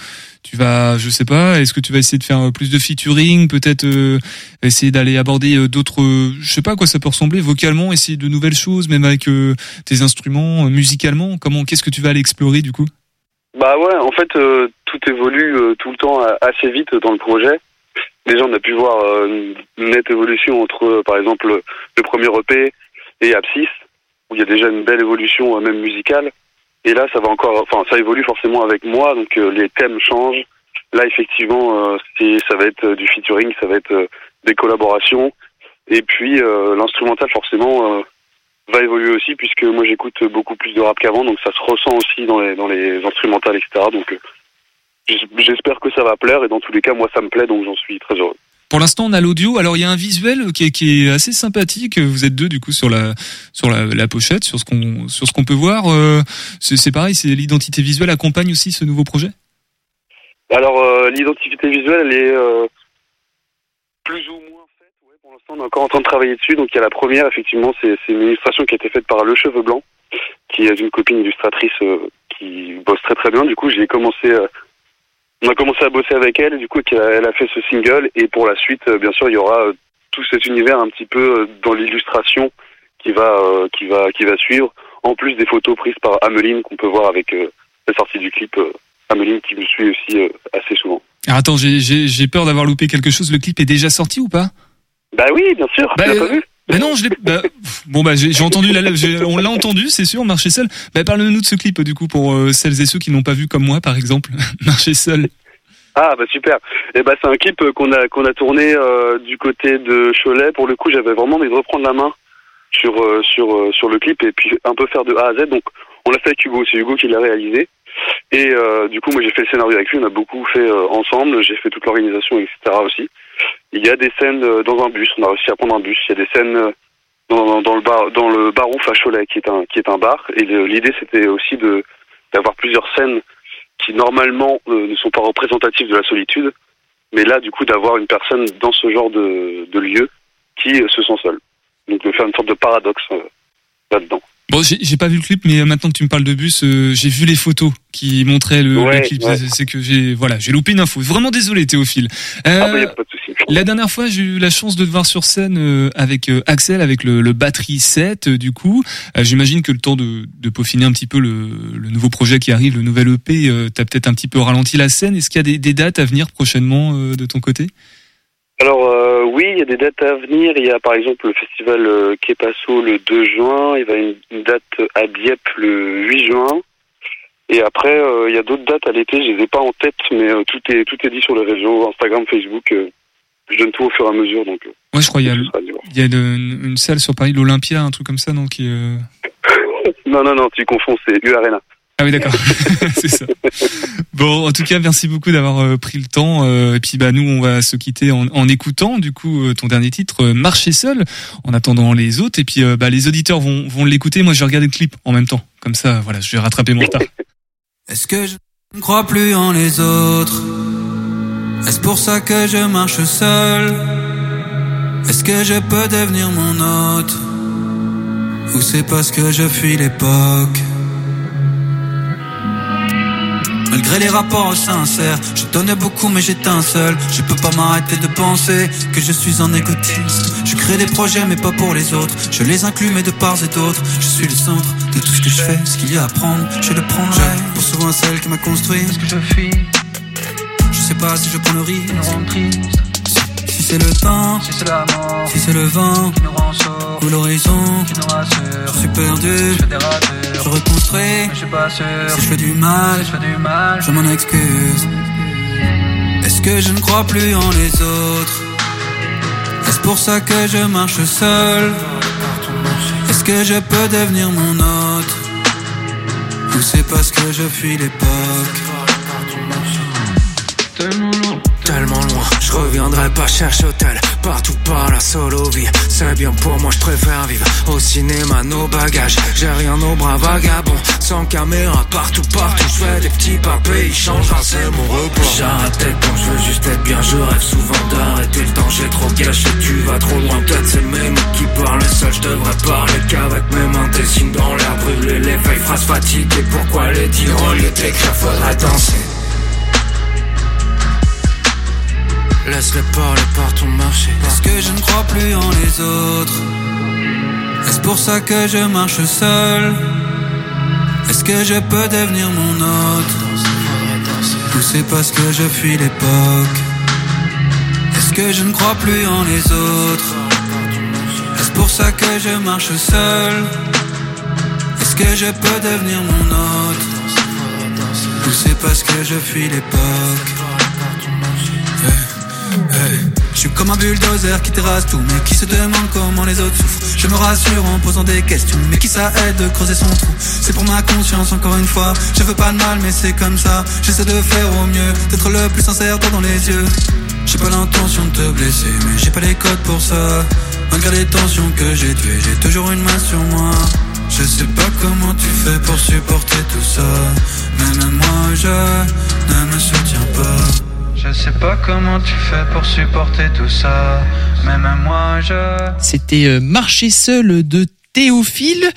tu vas, je sais pas, est-ce que tu vas essayer de faire euh, plus de featuring, peut-être euh, essayer d'aller aborder euh, d'autres, euh, je sais pas à quoi ça peut ressembler vocalement, essayer de nouvelles choses, même avec euh, tes instruments, euh, musicalement. Comment, qu'est-ce que tu vas aller explorer du coup? Bah ouais, en fait, euh, tout évolue euh, tout le temps euh, assez vite dans le projet. Déjà, on a pu voir euh, une nette évolution entre, euh, par exemple, le, premier EP et Abscis, où il y a déjà une belle évolution, euh, même musicale. Et là, ça va encore, enfin, ça évolue forcément avec moi, donc euh, les thèmes changent. Là, effectivement, euh, c'est, ça va être euh, du featuring, ça va être des collaborations. Et puis, l'instrumental, forcément, va évoluer aussi puisque moi j'écoute beaucoup plus de rap qu'avant, donc ça se ressent aussi dans les dans les instrumentales, etc. Donc j'espère que ça va plaire et dans tous les cas moi ça me plaît donc j'en suis très heureux. Pour l'instant, on a l'audio. Alors, il y a un visuel qui est, assez sympathique. Vous êtes deux, du coup, sur la sur la, pochette, sur ce qu'on sur ce qu'on peut voir. Euh, c'est pareil. C'est l'identité visuelle accompagne aussi ce nouveau projet? Alors euh, l'identité visuelle elle est euh, plus ou moins faite. Pour l'instant on est encore en train de travailler dessus. Donc il y a la première effectivement c'est une illustration qui a été faite par Le Cheveu Blanc, qui est une copine illustratrice qui bosse très très bien. Du coup j'ai commencé on a commencé à bosser avec elle du coup elle a fait ce single. Et pour la suite euh, bien sûr il y aura euh, tout cet univers un petit peu euh, dans l'illustration qui va euh, qui va qui va suivre. En plus des photos prises par Ameline qu'on peut voir avec euh, la sortie du clip euh, Ameline qui me suit aussi assez souvent. Alors, attends, j'ai j'ai j'ai peur d'avoir loupé quelque chose. Le clip est déjà sorti ou pas? Bah oui, bien sûr, Bah, tu l'as pas vu? Bah non, je l'ai. Bah, bon bah j'ai entendu la, on l'a entendu, c'est sûr. Marcher seul. Bah parle-nous de ce clip du coup pour euh, celles et ceux qui n'ont pas vu comme moi par exemple. Marcher seul. Ah bah super. Et bah c'est un clip euh, qu'on a qu'on a tourné euh, du côté de Cholet. Pour le coup, j'avais vraiment envie de reprendre la main sur sur sur le clip et puis un peu faire de A à Z. Donc on l'a fait avec Hugo, c'est Hugo qui l'a réalisé. Et du coup, moi j'ai fait le scénario avec lui, on a beaucoup fait ensemble. J'ai fait toute l'organisation, etc. aussi. Il y a des scènes euh, dans un bus. On a réussi à prendre un bus. Il y a des scènes euh, dans, dans le bar dans le Barouf à Cholet, qui est un qui est un bar. Et l'idée c'était aussi de d'avoir plusieurs scènes qui normalement euh, ne sont pas représentatives de la solitude, mais là du coup d'avoir une personne dans ce genre de, de lieu qui se sent seule. Donc de faire une sorte de paradoxe là-dedans. Bon, j'ai pas vu le clip, mais maintenant que tu me parles de bus, euh, j'ai vu les photos qui montraient le, Ouais, le clip. ouais. C'est- que j'ai, voilà, j'ai loupé une info. Vraiment désolé, Théophile. Euh, Ah bah y a pas de souci. la dernière fois, j'ai eu la chance de te voir sur scène euh, avec euh, Axel, avec le, le batterie 7. euh, du coup, Euh, j'imagine que le temps de, de peaufiner un petit peu le, le nouveau projet qui arrive, le nouvel EP, euh, t'as peut-être un petit peu ralenti la scène. Est-ce qu'il y a des, des dates à venir prochainement euh, de ton côté? Alors euh, oui, il y a des dates à venir. Il y a par exemple le festival euh, Kepasso le 2 juin. Il y avoir une, une date à Dieppe le 8 juin. Et après, euh, il y a d'autres dates à l'été. Je les ai pas en tête, mais euh, tout est tout est dit sur les réseaux Instagram, Facebook. euh, je donne tout au fur et à mesure, donc. Ouais, je crois il y a, il y a une, une salle sur Paris, l'Olympia, un truc comme ça, non qui, Non, non, non, tu confonds, c'est U Arena. Ah oui, d'accord. c'est ça. Bon, en tout cas, merci beaucoup d'avoir euh, pris le temps. euh, et puis, bah, nous, on va se quitter en, en écoutant, du coup, euh, ton dernier titre, Marcher seul, en attendant les autres. Et puis, bah, les auditeurs vont, vont l'écouter. Moi, je vais regarder le clip en même temps. Comme ça, voilà, je vais rattraper mon retard. Est-ce que je ne crois plus en les autres? Est-ce pour ça que je marche seul? Est-ce que je peux devenir mon hôte? Ou c'est parce que je fuis l'époque? Malgré les rapports sincères, je donnais beaucoup mais j'éteins seul. Je peux pas m'arrêter de penser que je suis un égoïste. Je crée des projets mais pas pour les autres. Je les inclus mais de part et d'autre. Je suis le centre de tout ce que je fais. Ce qu'il y a à prendre, je le prendrai. Je pense souvent celle qui m'a construit. Est-ce que je fuis? Je sais pas si je prends le risque. C'est le temps, Si c'est la mort si c'est le vent qui nous rend sourds, ou l'horizon. qui nous rassure. Je suis perdu, Je fais des je ratures, reconstruis. mais je suis pas sûr. Si je fais du mal, Si je fais du mal je m'en excuse. Est-ce que je ne crois plus en les autres? Est-ce pour ça que je marche seul? Est-ce que je peux devenir mon hôte? Ou c'est parce que je fuis l'époque? Tellement loin, je reviendrai pas chercher hôtel Partout par la solo vie C'est bien pour moi, je préfère vivre Au cinéma, nos bagages. J'ai rien au bras vagabond Sans caméra, partout, partout. Je fais des petits papés, ils changent c'est mon repos. J'arrête d'être bon, je veux juste être bien Je rêve souvent d'arrêter le temps J'ai trop gâché, tu vas trop loin Peut-être c'est mes mots qui parlent. Seul Je devrais parler qu'avec mes mains. Des signes dans l'air, brûler les feuilles Phrases fatiguées, pourquoi les dire Au lieu d'écrire, faudrait danser Laisse-les parler par ton marché. Est-ce que je ne crois plus en les autres. Est-ce pour ça que je marche seul? Est-ce que je peux devenir mon hôte Ou c'est parce que je fuis l'époque? Est-ce que je ne crois plus en les autres? Est-ce pour ça que je marche seul? Est-ce que je peux devenir mon hôte Ou c'est parce que je fuis l'époque? Je suis comme un bulldozer qui terrasse tout, mais qui se demande comment les autres souffrent. Je me rassure en posant des questions, mais qui ça aide de creuser son trou? C'est pour ma conscience encore une fois. Je veux pas de mal, mais c'est comme ça. J'essaie de faire au mieux, d'être le plus sincère toi dans les yeux. J'ai pas l'intention de te blesser, mais j'ai pas les codes pour ça. Malgré les tensions que j'ai tuées, j'ai toujours une main sur moi. Je sais pas comment tu fais pour supporter tout ça. Même moi, je ne me soutiens pas. Je sais pas comment tu fais pour supporter tout ça. Même moi, je. C'était euh, Marcher seul de Théophile.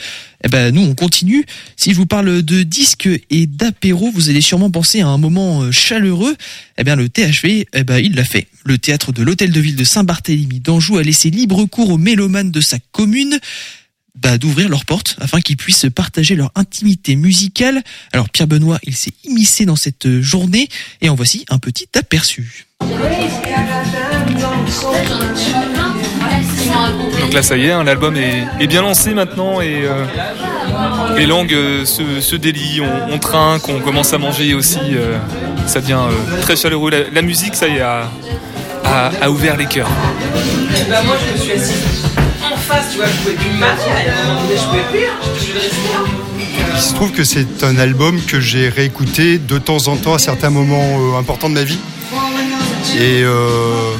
Eh ben, nous, on continue. Si je vous parle de disques et d'apéro, vous allez sûrement penser à un moment euh, chaleureux. Eh bien, le THV, eh ben, il l'a fait. Le théâtre de l'Hôtel de Ville de Saint-Barthélemy d'Anjou a laissé libre cours aux mélomanes de sa commune bah, d'ouvrir leurs portes afin qu'ils puissent partager leur intimité musicale. Alors Pierre Benoît, il s'est immiscé dans cette journée et en voici un petit aperçu. Donc là, ça y est, hein, l'album est, est bien lancé maintenant et euh, les langues euh, se, se délient, on, on trinque, on commence à manger aussi. euh, ça devient euh, très chaleureux. La, la musique, ça y est, a, a- a ouvert les cœurs. Bah moi je me suis assise je pouvais plus me je pouvais hein. Il se trouve que c'est un album que j'ai réécouté de temps en temps à certains moments euh, importants de ma vie. Et, euh,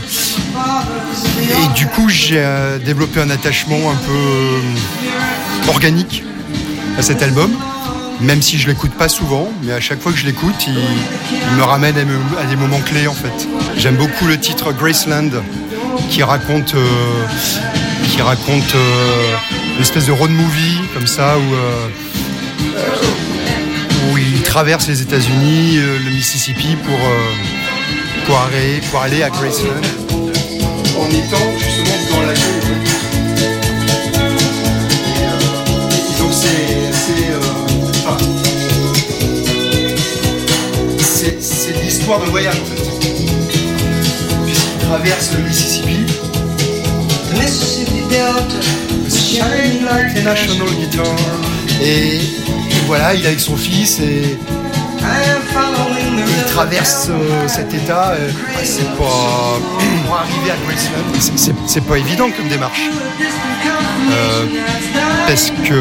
et du coup, j'ai euh, développé un attachement un peu organique à cet album, même si je l'écoute pas souvent, mais à chaque fois que je l'écoute, il, me ramène à, des moments clés en fait. J'aime beaucoup le titre Graceland qui raconte, qui raconte euh, une espèce de road movie comme ça où euh, où il traverse les États-Unis, euh, le Mississippi pour, euh, pour, aller, pour aller à Graceland. En étant justement dans la Et donc c'est. euh, l'histoire d'un voyage en fait. Puisqu'il traverse le Mississippi. Et, voilà, il est avec son fils et il traverse euh, cet état. euh, c'est pas pour arriver à Graceland. c'est- pas évident comme démarche. Euh, parce que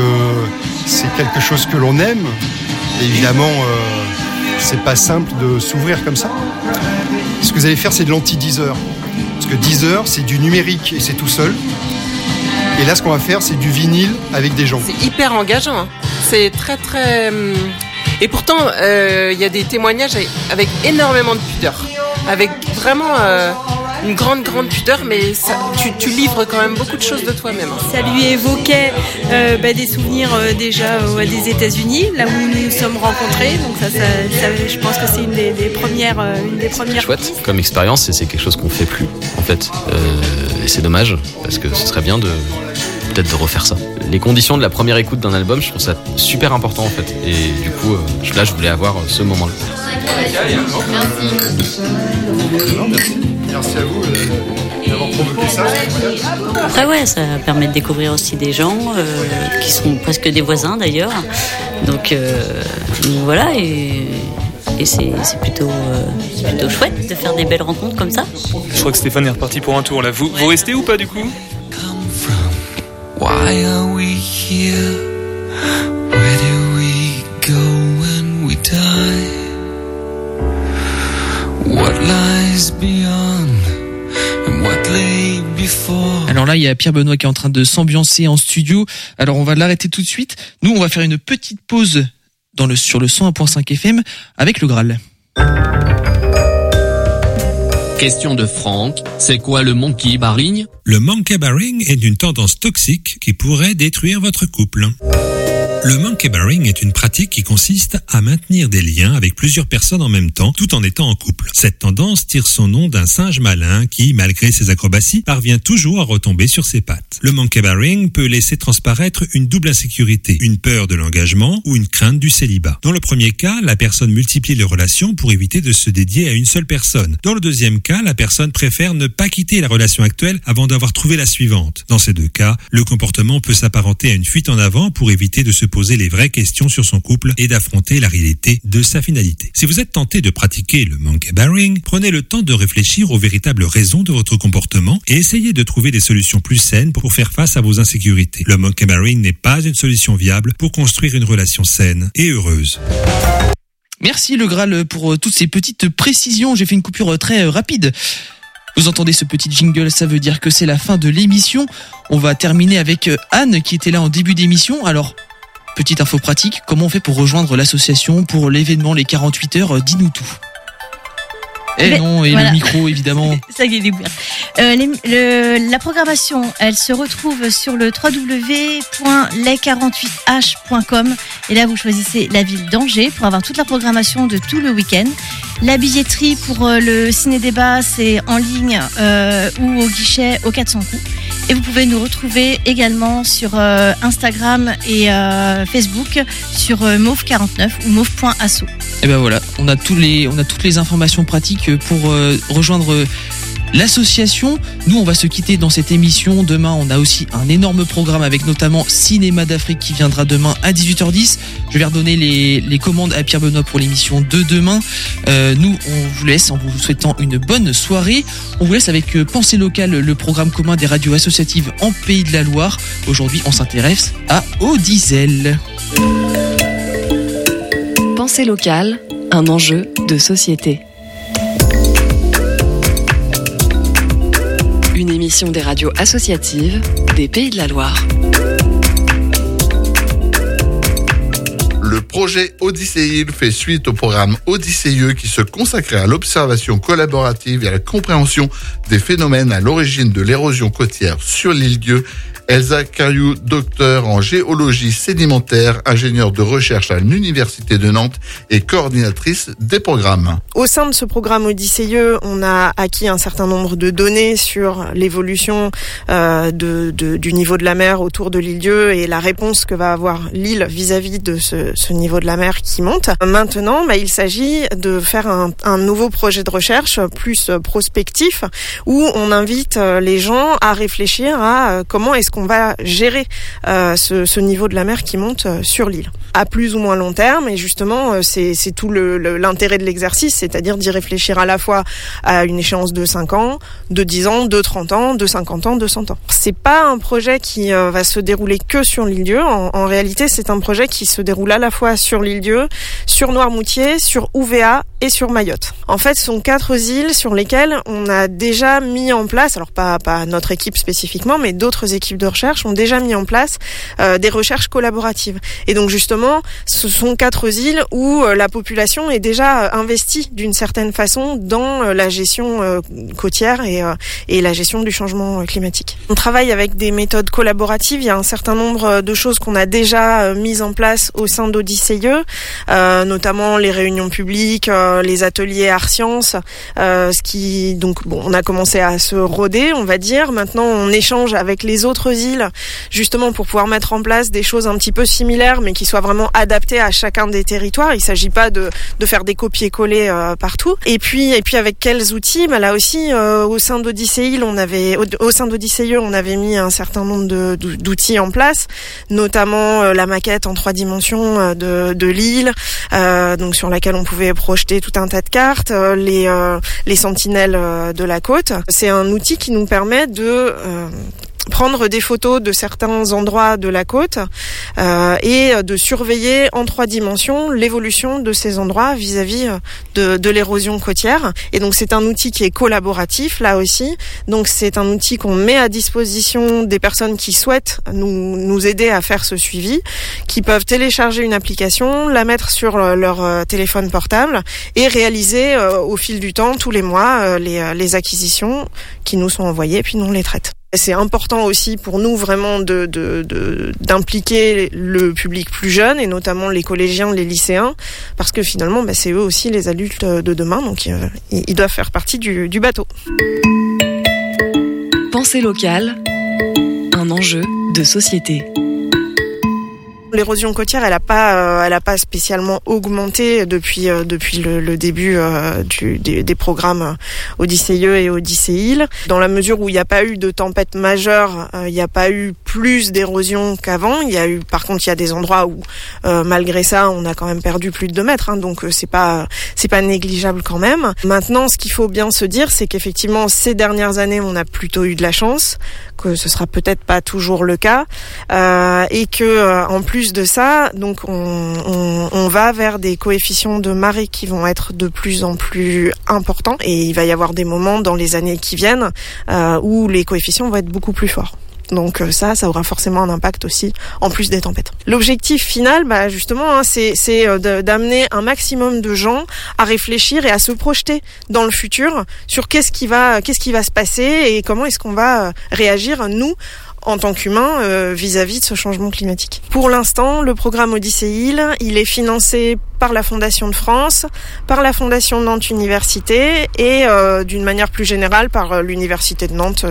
c'est quelque chose que l'on aime. Et évidemment, c'est pas simple de s'ouvrir comme ça. Ce que vous allez faire, c'est de l'anti-Deezer. Parce que Deezer, c'est du numérique et c'est tout seul. Et là, ce qu'on va faire, c'est du vinyle avec des gens. C'est hyper engageant, hein. c'est très très... hum, Et pourtant, euh, il y a des témoignages avec, énormément de pudeur, avec vraiment euh, une grande grande pudeur, mais ça, tu, tu livres quand même beaucoup de choses de toi-même. Ça lui évoquait euh, bah, des souvenirs euh, déjà euh, des États-Unis, là où nous nous sommes rencontrés. Donc ça, ça- ça- je pense que c'est une des, des premières, euh, une des premières. chouette comme expérience et c'est quelque chose qu'on fait plus en fait. Et c'est dommage parce que ce serait bien de peut-être de refaire ça. Les conditions de la première écoute d'un album, je trouve ça super important en fait. Et du coup, euh, là, je voulais avoir euh, ce moment-là. Merci à vous d'avoir provoqué ça. Après, ouais, ça permet de découvrir aussi des gens euh, qui sont presque des voisins d'ailleurs. Donc, donc voilà, et, et c'est c'est plutôt, euh, c'est plutôt chouette de faire des belles rencontres comme ça. Je crois que Stéphane est reparti pour un tour là. Vous, vous restez ou pas du coup? Why are we here? Where do we go when we die? What lies beyond and what lay before? Alors là, il y a Pierre Benoît qui est en train de s'ambiancer en studio. Alors on va l'arrêter tout de suite. Nous, on va faire une petite pause dans le, sur le 101.5 FM avec le Graal. Question de Franck, c'est quoi le monkey barring? Le monkey barring est une tendance toxique qui pourrait détruire votre couple. Le monkey barring est une pratique qui consiste à maintenir des liens avec plusieurs personnes en même temps tout en étant en couple. Cette tendance tire son nom d'un singe malin qui, malgré ses acrobaties, parvient toujours à retomber sur ses pattes. Le monkey barring peut laisser transparaître une double insécurité, une peur de l'engagement ou une crainte du célibat. Dans le premier cas, la personne multiplie les relations pour éviter de se dédier à une seule personne. Dans le deuxième cas, la personne préfère ne pas quitter la relation actuelle avant d'avoir trouvé la suivante. Dans ces deux cas, le comportement peut s'apparenter à une fuite en avant pour éviter de se poser les vraies questions sur son couple et d'affronter la réalité de sa finalité. Si vous êtes tenté de pratiquer le monkey bearing, prenez le temps de réfléchir aux véritables raisons de votre comportement et essayez de trouver des solutions plus saines pour faire face à vos insécurités. Le monkey bearing n'est pas une solution viable pour construire une relation saine et heureuse. Merci le Graal pour euh, toutes ces petites précisions. J'ai fait une coupure euh, très euh, rapide. Vous entendez ce petit jingle, ça veut dire que c'est la fin de l'émission. On va terminer avec Anne qui était là en début d'émission. Alors, petite info pratique, comment on fait pour rejoindre l'association pour l'événement Les 48 heures Dis-nous tout. Eh Mais- non, et voilà. le micro évidemment. Ça y est. Euh, les- le- la programmation, elle se retrouve sur le www.les48h.com et là vous choisissez la ville d'Angers pour avoir toute la programmation de tout le week-end. La billetterie pour euh, le ciné-débat, c'est en ligne euh, ou au guichet au 400 coups. Et vous pouvez nous retrouver également sur euh, Instagram et Facebook sur euh, mauve49 ou mauve.asso. Et ben voilà, on a toutes les informations pratiques pour rejoindre l'association. Nous, on va se quitter dans cette émission. Demain, on a aussi un énorme programme avec notamment Cinéma d'Afrique qui viendra demain à 18h10. Je vais redonner les, commandes à Pierre Benoît pour l'émission de demain. Euh, nous, on vous laisse en vous souhaitant une bonne soirée. On vous laisse avec euh, Pensée locale, le programme commun des radios associatives en Pays de la Loire. Aujourd'hui, on s'intéresse à Audizel. Pensée locale, un enjeu de société. Une émission des radios associatives des Pays de la Loire. Le projet Odyssée fait suite au programme Odysseyeux qui se consacrait à l'observation collaborative et à la compréhension des phénomènes à l'origine de l'érosion côtière sur l'île Dieu. Elsa Cariou, docteur en géologie sédimentaire, ingénieure de recherche à l'Université de Nantes et coordinatrice des programmes. Au sein de ce programme Odysseyeux, on a acquis un certain nombre de données sur l'évolution euh, du niveau de la mer autour de l'île Dieu et la réponse que va avoir l'île vis-à-vis de ce, niveau de la mer qui monte. Maintenant, bah, il s'agit de faire un, un nouveau projet de recherche plus prospectif où on invite euh, les gens à réfléchir à euh, comment est-ce qu'on va gérer euh, ce, niveau de la mer qui monte euh, sur l'île à plus ou moins long terme et justement euh, c'est tout l'intérêt de l'exercice c'est-à-dire d'y réfléchir à la fois à une échéance de 5 ans, de 10 ans, de 30 ans, de 50 ans, de 100 ans. C'est pas un projet qui va se dérouler que sur l'île Dieu. En, en réalité, c'est un projet qui se déroule à la fois sur l'île Dieu, sur Noirmoutier, sur Ouvéa et sur Mayotte. En fait, ce sont quatre îles sur lesquelles on a déjà mis en place, alors pas, pas notre équipe spécifiquement, mais d'autres équipes recherche ont déjà mis en place euh, des recherches collaboratives. Et donc justement, ce sont quatre îles où euh, la population est déjà euh, investie d'une certaine façon dans la gestion côtière et, et la gestion du changement climatique. On travaille avec des méthodes collaboratives. Il y a un certain nombre de choses qu'on a déjà mises en place au sein d'Odysseyeux, euh, notamment les réunions publiques, les ateliers art sciences, ce qui donc bon, on a commencé à se roder, on va dire. Maintenant, on échange avec les autres îles justement pour pouvoir mettre en place des choses un petit peu similaires, mais qui soient vraiment adaptées à chacun des territoires. Il s'agit pas de, faire des copier-coller partout. Et puis, et puis avec quels outils Là aussi, au sein d'Odyssée on avait au, sein on avait mis un certain nombre d'outils en place, notamment la maquette en trois dimensions de, l'île, donc sur laquelle on pouvait projeter tout un tas de cartes, les les sentinelles de la côte. C'est un outil qui nous permet de prendre des photos de certains endroits de la côte euh, et de surveiller en trois dimensions l'évolution de ces endroits vis-à-vis euh, de, de l'érosion côtière. Et donc c'est un outil qui est collaboratif là aussi. Donc c'est un outil qu'on met à disposition des personnes qui souhaitent nous, nous aider à faire ce suivi, qui peuvent télécharger une application, la mettre sur euh, leur euh, téléphone portable et réaliser euh, au fil du temps, tous les mois, les, les acquisitions qui nous sont envoyées, puis nous on les traite. C'est important aussi pour nous vraiment d'impliquer le public plus jeune et notamment les collégiens, les lycéens, parce que finalement bah, c'est eux aussi les adultes de demain, donc euh, ils doivent faire partie du bateau. Pensée locale, un enjeu de société. L'érosion côtière, elle a pas, euh, elle a pas spécialement augmenté depuis euh, depuis le, le début euh, du, des, des programmes Odyssée et Odyssée. Dans la mesure où il n'y a pas eu de tempête majeure, il n'y a pas eu plus d'érosion qu'avant. Il y a eu, par contre, il y a des endroits où, malgré ça, on a quand même perdu plus de 2 mètres. hein, donc c'est pas c'est pas négligeable quand même. Maintenant, ce qu'il faut bien se dire, c'est qu'effectivement ces dernières années, on a plutôt eu de la chance, que ce sera peut-être pas toujours le cas, euh, et que en plus de ça, donc on, va vers des coefficients de marée qui vont être de plus en plus importants, et il va y avoir des moments dans les années qui viennent euh, où les coefficients vont être beaucoup plus forts. Donc euh, ça, ça aura forcément un impact aussi, en plus des tempêtes. L'objectif final, bah, justement, hein, c'est euh, d'amener un maximum de gens à réfléchir et à se projeter dans le futur sur qu'est-ce qui va, qu'est-ce qui va se passer et comment est-ce qu'on va réagir nous en tant qu'humains euh, vis-à-vis de ce changement climatique. Pour l'instant, le programme Odyssée Île, il est financé par la Fondation de France, par la Fondation Nantes Université et euh, d'une manière plus générale par euh, l'Université de Nantes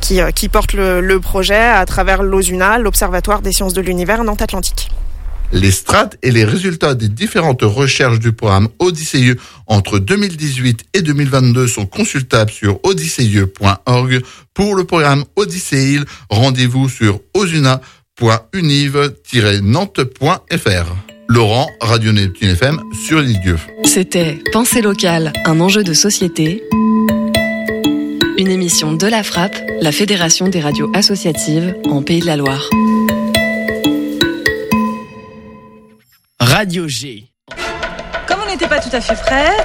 qui, qui porte le, le projet à travers l'OSUNA, l'Observatoire des sciences de l'univers Nantes Atlantique. Les strates et les résultats des différentes recherches du programme Odyssée entre 2018 et 2022 sont consultables sur odyssée.org. Pour le programme Odyssée rendez-vous sur osuna.univ-nantes.fr. Laurent, Radio Neptune FM sur l'île Dieu. C'était Pensée locale, un enjeu de société. Une émission de la Frappe, la Fédération des radios associatives en Pays de la Loire. Radio G. Comme on n'était pas tout à fait prêt,